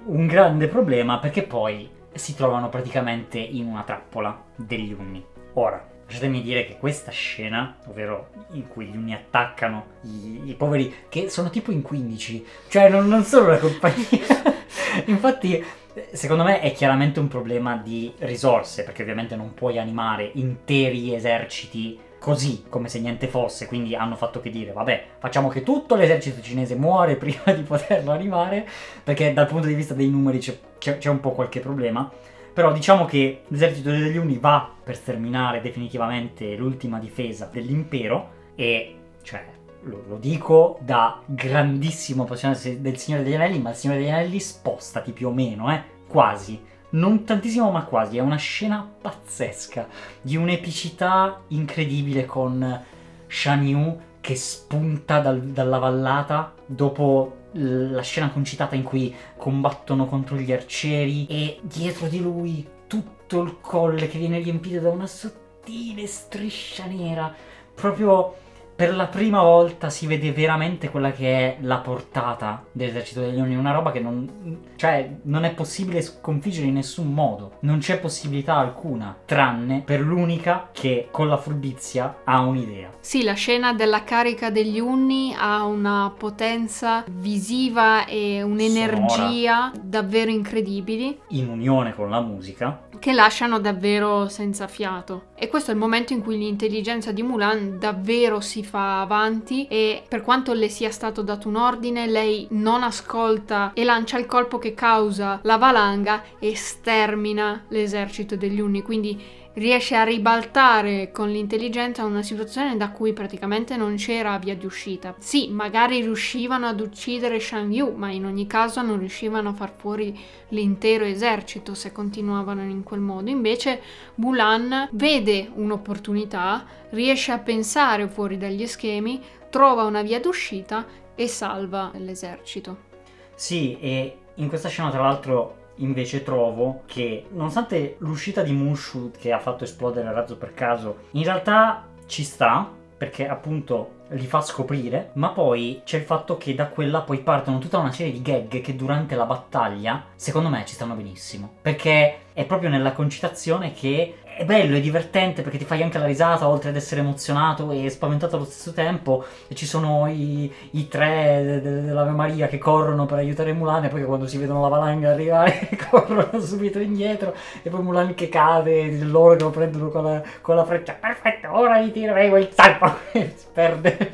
un grande problema perché poi si trovano praticamente in una trappola degli Unni. Ora, lasciatemi dire che questa scena, ovvero in cui gli Unni attaccano i, i poveri, che sono tipo in 15, cioè non, non sono una compagnia. *laughs* Infatti, secondo me è chiaramente un problema di risorse, perché ovviamente non puoi animare interi eserciti così, come se niente fosse, quindi hanno fatto che dire, vabbè, facciamo che tutto l'esercito cinese muore prima di poterlo animare, perché dal punto di vista dei numeri c'è, c'è, c'è un po' qualche problema. Però diciamo che l'esercito degli Uni va per sterminare definitivamente l'ultima difesa dell'impero e, cioè, lo, lo dico da grandissimo appassionato del Signore degli Anelli, ma il Signore degli Anelli spostati più o meno, eh, quasi. Non tantissimo ma quasi, è una scena pazzesca, di un'epicità incredibile con Shan Yu che spunta dal, dalla vallata dopo la scena concitata in cui combattono contro gli arcieri e dietro di lui tutto il colle che viene riempito da una sottile striscia nera, proprio per la prima volta si vede veramente quella che è la portata dell'esercito degli Oni, una roba che non, cioè, non è possibile sconfiggere in nessun modo, non c'è possibilità alcuna, tranne per l'unica che con la furbizia ha un'idea. Sì, la scena della carica degli Unni ha una potenza visiva e un'energia Sonora. davvero incredibili. In unione con la musica. Che lasciano davvero senza fiato. E questo è il momento in cui l'intelligenza di Mulan davvero si fa avanti e per quanto le sia stato dato un ordine, lei non ascolta e lancia il colpo che causa la valanga e stermina l'esercito degli Unni. Quindi riesce a ribaltare con l'intelligenza una situazione da cui praticamente non c'era via di uscita. Sì, magari riuscivano ad uccidere Shang Yu, ma in ogni caso non riuscivano a far fuori l'intero esercito se continuavano in quel modo. Invece Mulan vede un'opportunità, riesce a pensare fuori dagli schemi, trova una via d'uscita e salva l'esercito. Sì, e in questa scena tra l'altro invece trovo che nonostante l'uscita di Mushu che ha fatto esplodere il razzo per caso, in realtà ci sta perché appunto li fa scoprire, ma poi c'è il fatto che da quella poi partono tutta una serie di gag che durante la battaglia, secondo me, ci stanno benissimo. Perché è proprio nella concitazione che è bello, è divertente perché ti fai anche la risata oltre ad essere emozionato e spaventato allo stesso tempo. E ci sono i, i tre dell'Ave Maria che corrono per aiutare Mulan e poi quando si vedono la valanga arrivare *laughs* corrono subito indietro e poi Mulan che cade, loro che lo prendono con la, con la freccia. Perfetto, ora gli tirerei il salto *laughs* e perde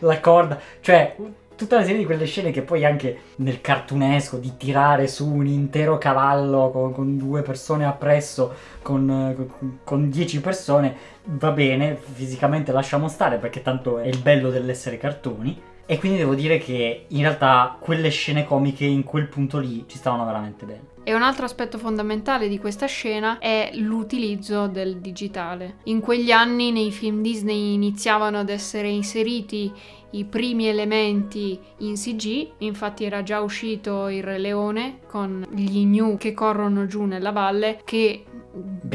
la corda. Cioè, tutta una serie di quelle scene che poi anche nel cartunesco di tirare su un intero cavallo con, con due persone appresso, con, con, con dieci persone, va bene, fisicamente lasciamo stare perché tanto è il bello dell'essere cartoni. E quindi devo dire che in realtà quelle scene comiche in quel punto lì ci stavano veramente bene. E un altro aspetto fondamentale di questa scena è l'utilizzo del digitale. In quegli anni nei film Disney iniziavano ad essere inseriti i primi elementi in CG, infatti era già uscito il Re Leone con gli gnu che corrono giù nella valle che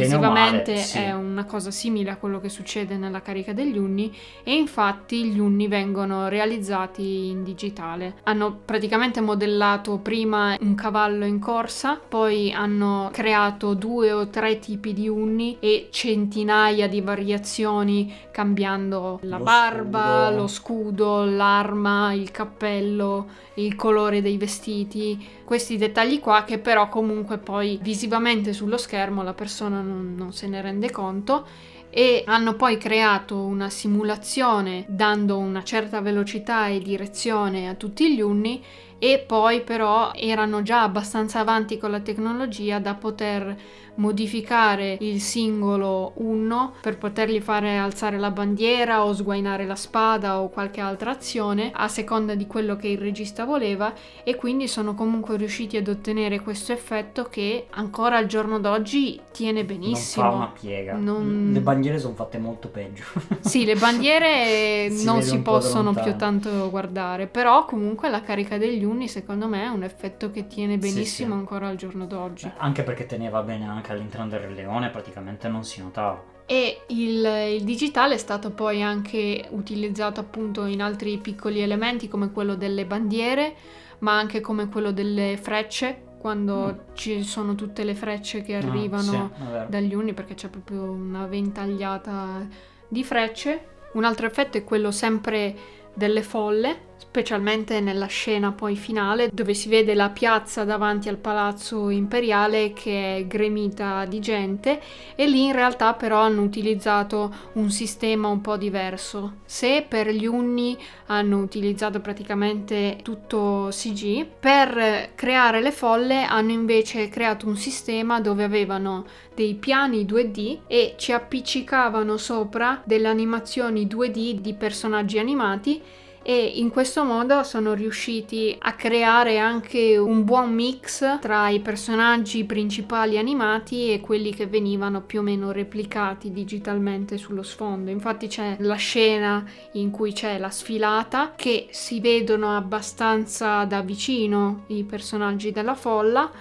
visivamente male, sì. è una cosa simile a quello che succede nella carica degli unni e infatti gli unni vengono realizzati in digitale. Hanno praticamente modellato prima un cavallo in corsa, poi hanno creato due o tre tipi di unni e centinaia di variazioni cambiando la lo barba, scudo. lo scudo, l'arma, il cappello, il colore dei vestiti, questi dettagli qua che però comunque poi visivamente sullo schermo la persona non, non se ne rende conto e hanno poi creato una simulazione dando una certa velocità e direzione a tutti gli unni e poi però erano già abbastanza avanti con la tecnologia da poter modificare il singolo 1 per potergli fare alzare la bandiera o sguainare la spada o qualche altra azione a seconda di quello che il regista voleva e quindi sono comunque riusciti ad ottenere questo effetto che ancora al giorno d'oggi tiene benissimo. Non fa una piega. Non... Le bandiere sono fatte molto peggio. *laughs* sì, le bandiere *laughs* si non si possono più tanto guardare, però comunque la carica degli uni secondo me è un effetto che tiene benissimo sì, sì. ancora al giorno d'oggi. Anche perché teneva bene anche all'interno del Re Leone praticamente non si notava. E il, il, digitale è stato poi anche utilizzato appunto in altri piccoli elementi come quello delle bandiere, ma anche come quello delle frecce, quando mm. ci sono tutte le frecce che ah, arrivano ah, sì, dagli uni, perché c'è proprio una ventagliata di frecce. Un altro effetto è quello sempre delle folle, specialmente nella scena poi finale dove si vede la piazza davanti al palazzo imperiale che è gremita di gente e lì in realtà però hanno utilizzato un sistema un po' diverso. Se per gli Unni hanno utilizzato praticamente tutto CG, per creare le folle hanno invece creato un sistema dove avevano dei piani 2D e ci appiccicavano sopra delle animazioni 2D di personaggi animati e in questo modo sono riusciti a creare anche un buon mix tra i personaggi principali animati e quelli che venivano più o meno replicati digitalmente sullo sfondo. Infatti c'è la scena in cui c'è la sfilata che si vedono abbastanza da vicino i personaggi della folla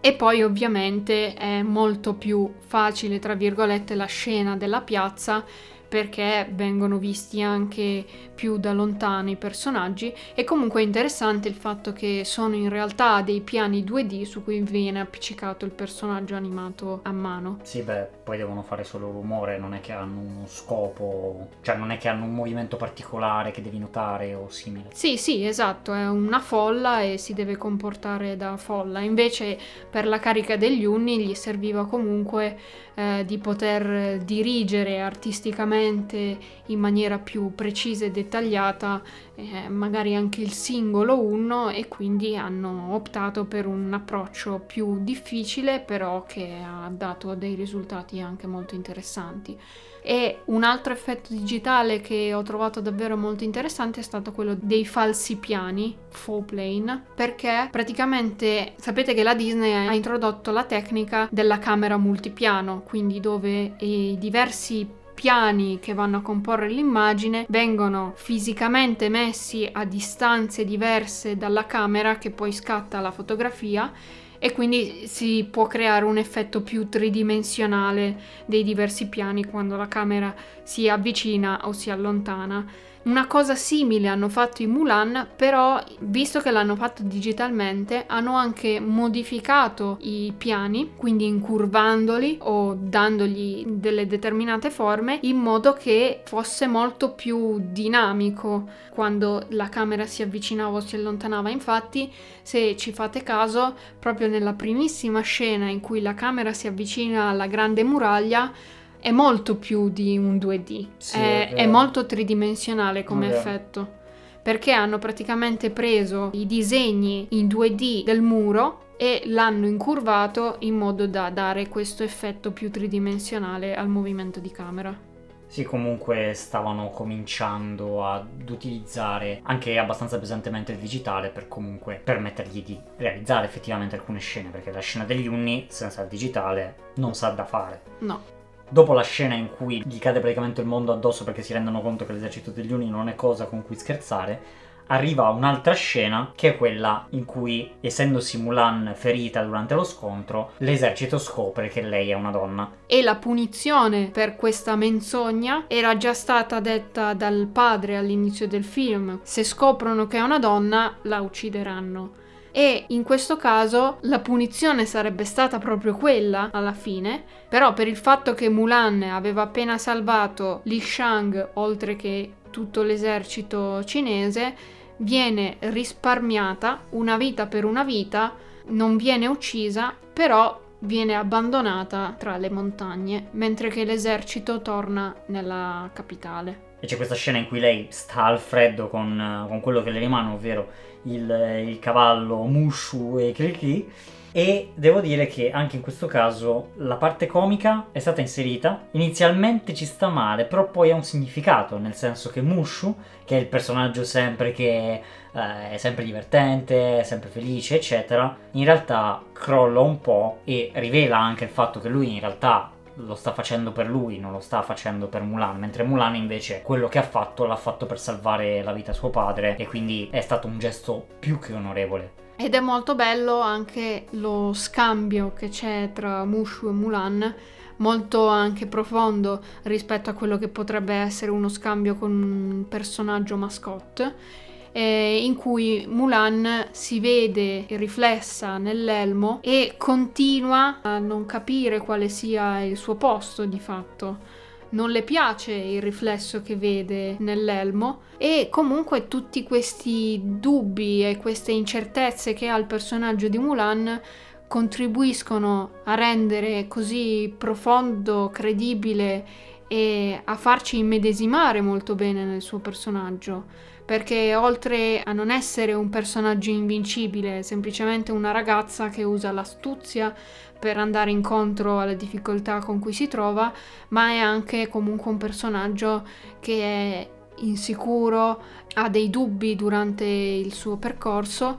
e poi ovviamente è molto più facile, tra virgolette, la scena della piazza perché vengono visti anche più da lontano i personaggi e comunque è interessante il fatto che sono in realtà dei piani 2D su cui viene appiccicato il personaggio animato a mano. Sì, beh, poi devono fare solo rumore, non è che hanno uno scopo, cioè non è che hanno un movimento particolare che devi notare o simile. Sì, sì, esatto, è una folla e si deve comportare da folla. Invece per la carica degli unni gli serviva comunque eh, di poter dirigere artisticamente in maniera più precisa e dettagliata eh, magari anche il singolo 1 e quindi hanno optato per un approccio più difficile però che ha dato dei risultati anche molto interessanti. E un altro effetto digitale che ho trovato davvero molto interessante è stato quello dei falsi piani, faux plane, perché praticamente sapete che la Disney ha introdotto la tecnica della camera multipiano, quindi dove i diversi piani che vanno a comporre l'immagine vengono fisicamente messi a distanze diverse dalla camera che poi scatta la fotografia e quindi si può creare un effetto più tridimensionale dei diversi piani quando la camera si avvicina o si allontana. Una cosa simile hanno fatto in Mulan, però visto che l'hanno fatto digitalmente, hanno anche modificato i piani, quindi incurvandoli o dandogli delle determinate forme in modo che fosse molto più dinamico quando la camera si avvicinava o si allontanava. Infatti, se ci fate caso, proprio nella primissima scena in cui la camera si avvicina alla grande muraglia, è molto più di un 2D, sì, è, è, molto tridimensionale come okay. effetto. Perché hanno praticamente preso i disegni in 2D del muro e l'hanno incurvato in modo da dare questo effetto più tridimensionale al movimento di camera. Sì, comunque stavano cominciando ad utilizzare anche abbastanza pesantemente il digitale per comunque permettergli di realizzare effettivamente alcune scene, perché la scena degli unni senza il digitale non sa da fare. No dopo la scena in cui gli cade praticamente il mondo addosso perché si rendono conto che l'esercito degli Uni non è cosa con cui scherzare, arriva un'altra scena che è quella in cui, essendosi Mulan ferita durante lo scontro, l'esercito scopre che lei è una donna. E la punizione per questa menzogna era già stata detta dal padre all'inizio del film. Se scoprono che è una donna, la uccideranno e in questo caso la punizione sarebbe stata proprio quella alla fine, però per il fatto che Mulan aveva appena salvato Li Shang oltre che tutto l'esercito cinese, viene risparmiata una vita per una vita, non viene uccisa, però viene abbandonata tra le montagne, mentre che l'esercito torna nella capitale. e c'è questa scena in cui lei sta al freddo con, con quello che le rimane, ovvero il, il cavallo Mushu e Kriki. E devo dire che anche in questo caso la parte comica è stata inserita. Inizialmente ci sta male, però poi ha un significato, nel senso che Mushu, che è il personaggio sempre che eh, è sempre divertente, è sempre felice, eccetera, in realtà crolla un po' e rivela anche il fatto che lui in realtà lo sta facendo per lui, non lo sta facendo per Mulan, mentre Mulan invece quello che ha fatto l'ha fatto per salvare la vita a suo padre e quindi è stato un gesto più che onorevole. Ed è molto bello anche lo scambio che c'è tra Mushu e Mulan, molto anche profondo rispetto a quello che potrebbe essere uno scambio con un personaggio mascotte eh, in cui Mulan si vede riflessa nell'elmo e continua a non capire quale sia il suo posto di fatto. Non le piace il riflesso che vede nell'elmo e comunque tutti questi dubbi e queste incertezze che ha il personaggio di Mulan contribuiscono a rendere così profondo, credibile e a farci immedesimare molto bene nel suo personaggio perché oltre a non essere un personaggio invincibile, è semplicemente una ragazza che usa l'astuzia per andare incontro alle difficoltà con cui si trova, ma è anche comunque un personaggio che è insicuro, ha dei dubbi durante il suo percorso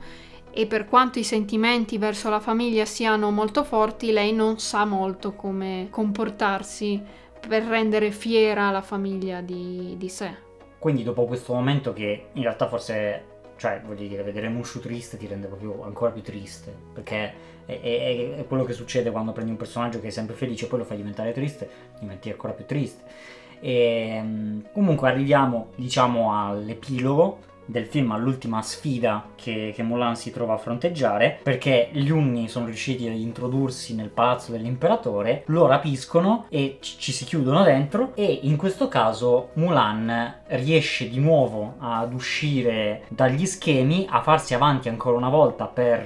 e per quanto i sentimenti verso la famiglia siano molto forti, lei non sa molto come comportarsi per rendere fiera la famiglia di, di sé. Quindi dopo questo momento che in realtà forse, cioè voglio dire, vedere Mushu triste ti rende proprio ancora più triste, perché è, è, è, quello che succede quando prendi un personaggio che è sempre felice e poi lo fai diventare triste, diventi ancora più triste. E ehm, comunque arriviamo, diciamo, all'epilogo del film all'ultima sfida che, che, Mulan si trova a fronteggiare perché gli Unni sono riusciti ad introdursi nel palazzo dell'imperatore, lo rapiscono e ci si chiudono dentro e in questo caso Mulan riesce di nuovo ad uscire dagli schemi, a farsi avanti ancora una volta per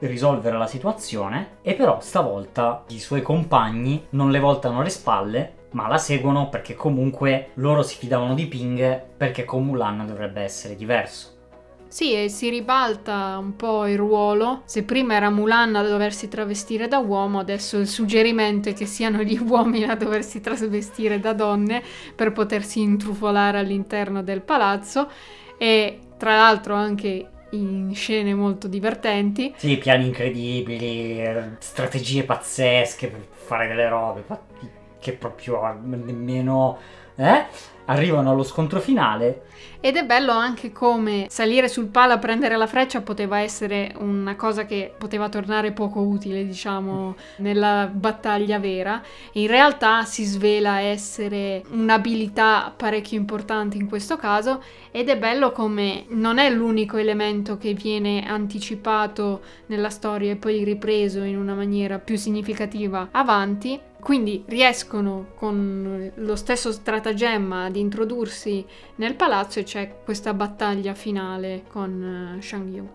eh, risolvere la situazione e però stavolta i suoi compagni non le voltano le spalle ma la seguono perché comunque loro si fidavano di Ping perché con Mulan dovrebbe essere diverso. Sì, e si ribalta un po' il ruolo. Se prima era Mulan a doversi travestire da uomo, adesso il suggerimento è che siano gli *laughs* uomini a doversi travestire da donne per potersi intrufolare all'interno del palazzo. E tra l'altro anche in scene molto divertenti. Sì, piani incredibili, strategie pazzesche per fare delle robe che proprio nemmeno... Eh? Arrivano allo scontro finale. Ed è bello anche come salire sul palo a prendere la freccia poteva essere una cosa che poteva tornare poco utile, diciamo, nella battaglia vera. In realtà si svela essere un'abilità parecchio importante in questo caso ed è bello come non è l'unico elemento che viene anticipato nella storia e poi ripreso in una maniera più significativa avanti, quindi riescono con lo stesso stratagemma ad introdursi nel palazzo e c'è questa battaglia finale con uh, Shang Yu.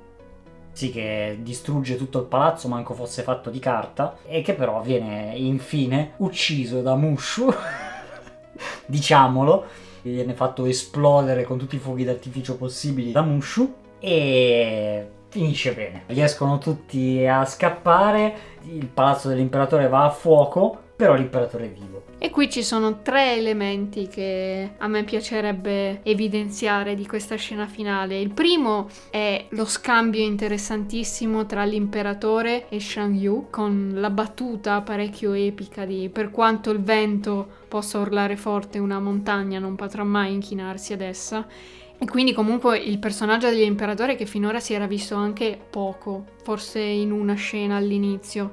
Sì, che distrugge tutto il palazzo, manco fosse fatto di carta, e che però viene infine ucciso da Mushu, *laughs* diciamolo, viene fatto esplodere con tutti i fuochi d'artificio possibili da Mushu, e finisce bene. Riescono tutti a scappare, il palazzo dell'imperatore va a fuoco, però l'imperatore è vivo. E qui ci sono tre elementi che a me piacerebbe evidenziare di questa scena finale. Il primo è lo scambio interessantissimo tra l'imperatore e Shang Yu, con la battuta parecchio epica di per quanto il vento possa urlare forte una montagna non potrà mai inchinarsi ad essa. E quindi comunque il personaggio dell'imperatore che finora si era visto anche poco, forse in una scena all'inizio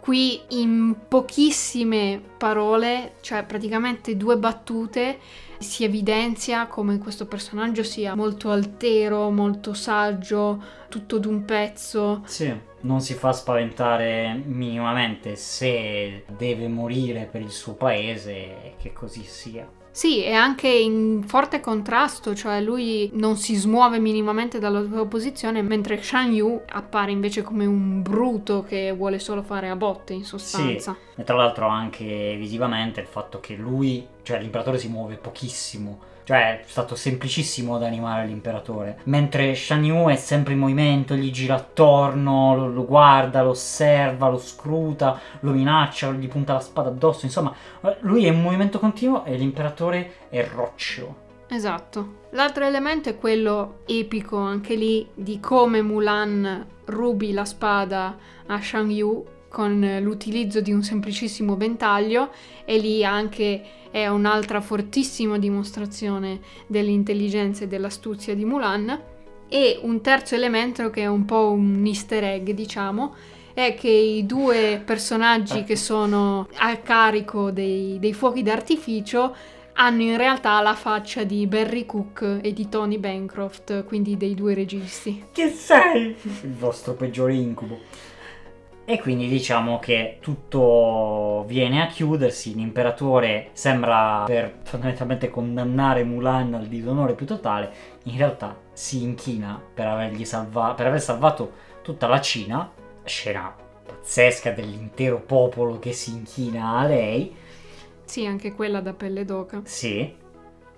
Qui in pochissime parole, cioè praticamente due battute, si evidenzia come questo personaggio sia molto altero, molto saggio, tutto d'un pezzo. Sì, non si fa spaventare minimamente se deve morire per il suo paese, che così sia. Sì, è anche in forte contrasto, cioè lui non si smuove minimamente dalla sua posizione, mentre Shan Yu appare invece come un bruto che vuole solo fare a botte in sostanza. Sì, e tra l'altro anche visivamente il fatto che lui, cioè l'imperatore si muove pochissimo, Cioè, è stato semplicissimo ad animare l'imperatore. Mentre Shan Yu è sempre in movimento, gli gira attorno, lo, lo guarda, lo osserva, lo scruta, lo minaccia, gli punta la spada addosso. Insomma, lui è in movimento continuo e l'imperatore è roccio. Esatto. L'altro elemento è quello epico anche lì di come Mulan rubi la spada a Shang Yu con l'utilizzo di un semplicissimo ventaglio e lì anche è un'altra fortissima dimostrazione dell'intelligenza e dell'astuzia di Mulan. E un terzo elemento che è un po' un easter egg, diciamo, è che i due personaggi che sono a carico dei, dei fuochi d'artificio hanno in realtà la faccia di Barry Cook e di Tony Bancroft, quindi dei due registi. Che sei? Il vostro peggiore incubo. E quindi diciamo che tutto viene a chiudersi, l'imperatore sembra per fondamentalmente condannare Mulan al disonore più totale, in realtà si inchina per, salva- per aver salvato tutta la Cina, scena pazzesca dell'intero popolo che si inchina a lei. Sì, anche quella da pelle d'oca. Sì,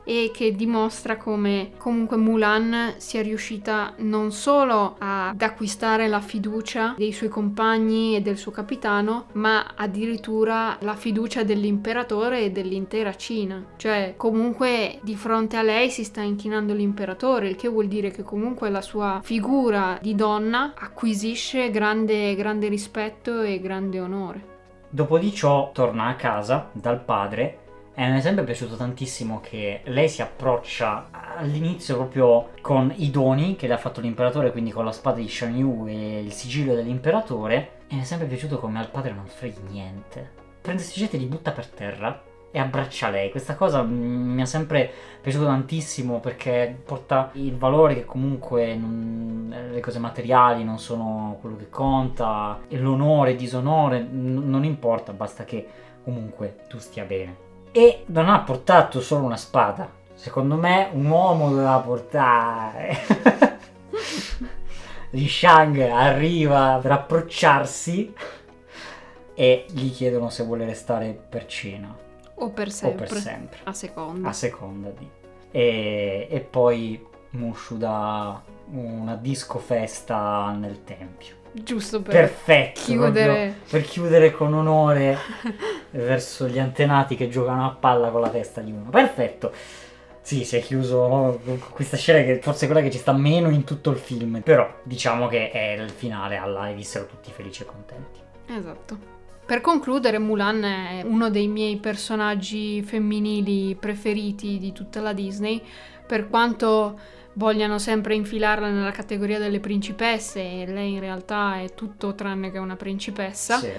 e che dimostra come comunque Mulan sia riuscita non solo ad acquistare la fiducia dei suoi compagni e del suo capitano, ma addirittura la fiducia dell'imperatore e dell'intera Cina. Cioè, comunque di fronte a lei si sta inchinando l'imperatore, il che vuol dire che comunque la sua figura di donna acquisisce grande, grande rispetto e grande onore. Dopo di ciò torna a casa dal padre e mi è sempre piaciuto tantissimo che lei si approccia all'inizio proprio con i doni che le ha fatto l'imperatore, quindi con la spada di Shan Yu e il sigillo dell'imperatore. E mi è sempre piaciuto come al padre non freghi niente. Prende questi oggetti, li butta per terra e abbraccia lei. Questa cosa mi è sempre piaciuto tantissimo perché porta il valore che comunque non, le cose materiali non sono quello che conta, e l'onore, il disonore, n- non importa, basta che comunque tu stia bene e non ha portato solo una spada. Secondo me un uomo doveva portare. *laughs* Li Shang arriva per approcciarsi e gli chiedono se vuole restare per cena. O per sempre. O per sempre. A seconda. A seconda di. E, e poi Mushu dà una disco festa nel tempio. Giusto per Perfetto, chiudere. Per chiudere con onore *laughs* verso gli antenati che giocano a palla con la testa di uno. Perfetto. Sì, si è chiuso questa scena che forse è quella che ci sta meno in tutto il film. Però diciamo che è il finale alla e vissero tutti felici e contenti. Esatto. Per concludere, Mulan è uno dei miei personaggi femminili preferiti di tutta la Disney, per quanto vogliano sempre infilarla nella categoria delle principesse e lei in realtà è tutto tranne che una principessa. Sì.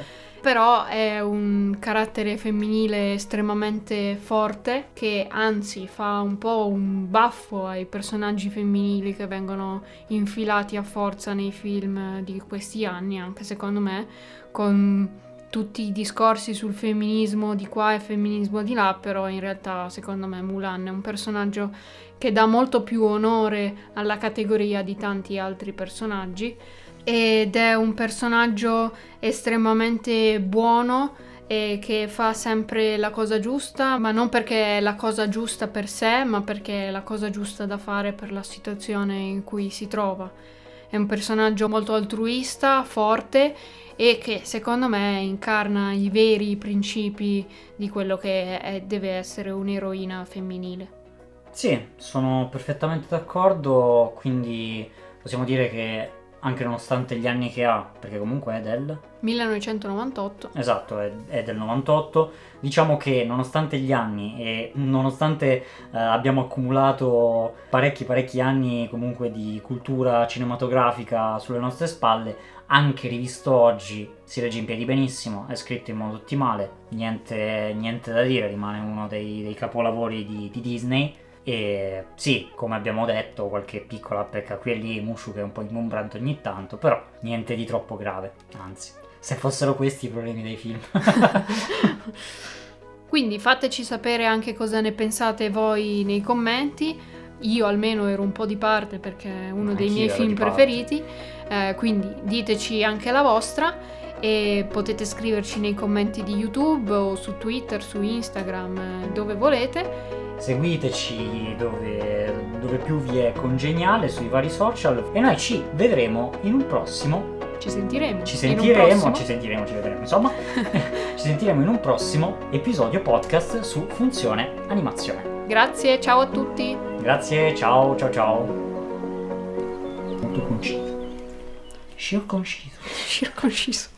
Però è un carattere femminile estremamente forte che anzi fa un po' un baffo ai personaggi femminili che vengono infilati a forza nei film di questi anni, anche secondo me, con tutti i discorsi sul femminismo di qua e femminismo di là, però in realtà secondo me Mulan è un personaggio che dà molto più onore alla categoria di tanti altri personaggi ed è un personaggio estremamente buono e che fa sempre la cosa giusta, ma non perché è la cosa giusta per sé, ma perché è la cosa giusta da fare per la situazione in cui si trova. È un personaggio molto altruista, forte e che secondo me incarna i veri principi di quello che è, deve essere un'eroina femminile. Sì, sono perfettamente d'accordo, quindi possiamo dire che anche nonostante gli anni che ha, perché comunque è del 1998. Esatto, è, è del 98. Diciamo che nonostante gli anni e nonostante eh, abbiamo accumulato parecchi parecchi anni comunque di cultura cinematografica sulle nostre spalle, anche rivisto oggi si regge in piedi benissimo, è scritto in modo ottimale, niente, niente da dire, rimane uno dei, dei capolavori di, di Disney e sì, come abbiamo detto, qualche piccola pecca qui e lì, Mushu che è un po' ingombrante ogni tanto, però niente di troppo grave, anzi, se fossero questi i problemi dei film. *laughs* Quindi fateci sapere anche cosa ne pensate voi nei commenti. Io almeno ero un po' di parte perché è uno Anch'io dei miei film preferiti, eh, quindi diteci anche la vostra e potete scriverci nei commenti di YouTube o su Twitter, su Instagram, eh, dove volete seguiteci dove, dove più vi è congeniale sui vari social e noi ci vedremo in un prossimo Ci sentiremo. ci sentiremo, ci sentiremo, ci vedremo, insomma, *laughs* ci sentiremo in un prossimo episodio podcast su funzione animazione. Grazie, ciao a tutti. Grazie, ciao, ciao, ciao. Molto conciso. Circonciso. *laughs* Circonciso.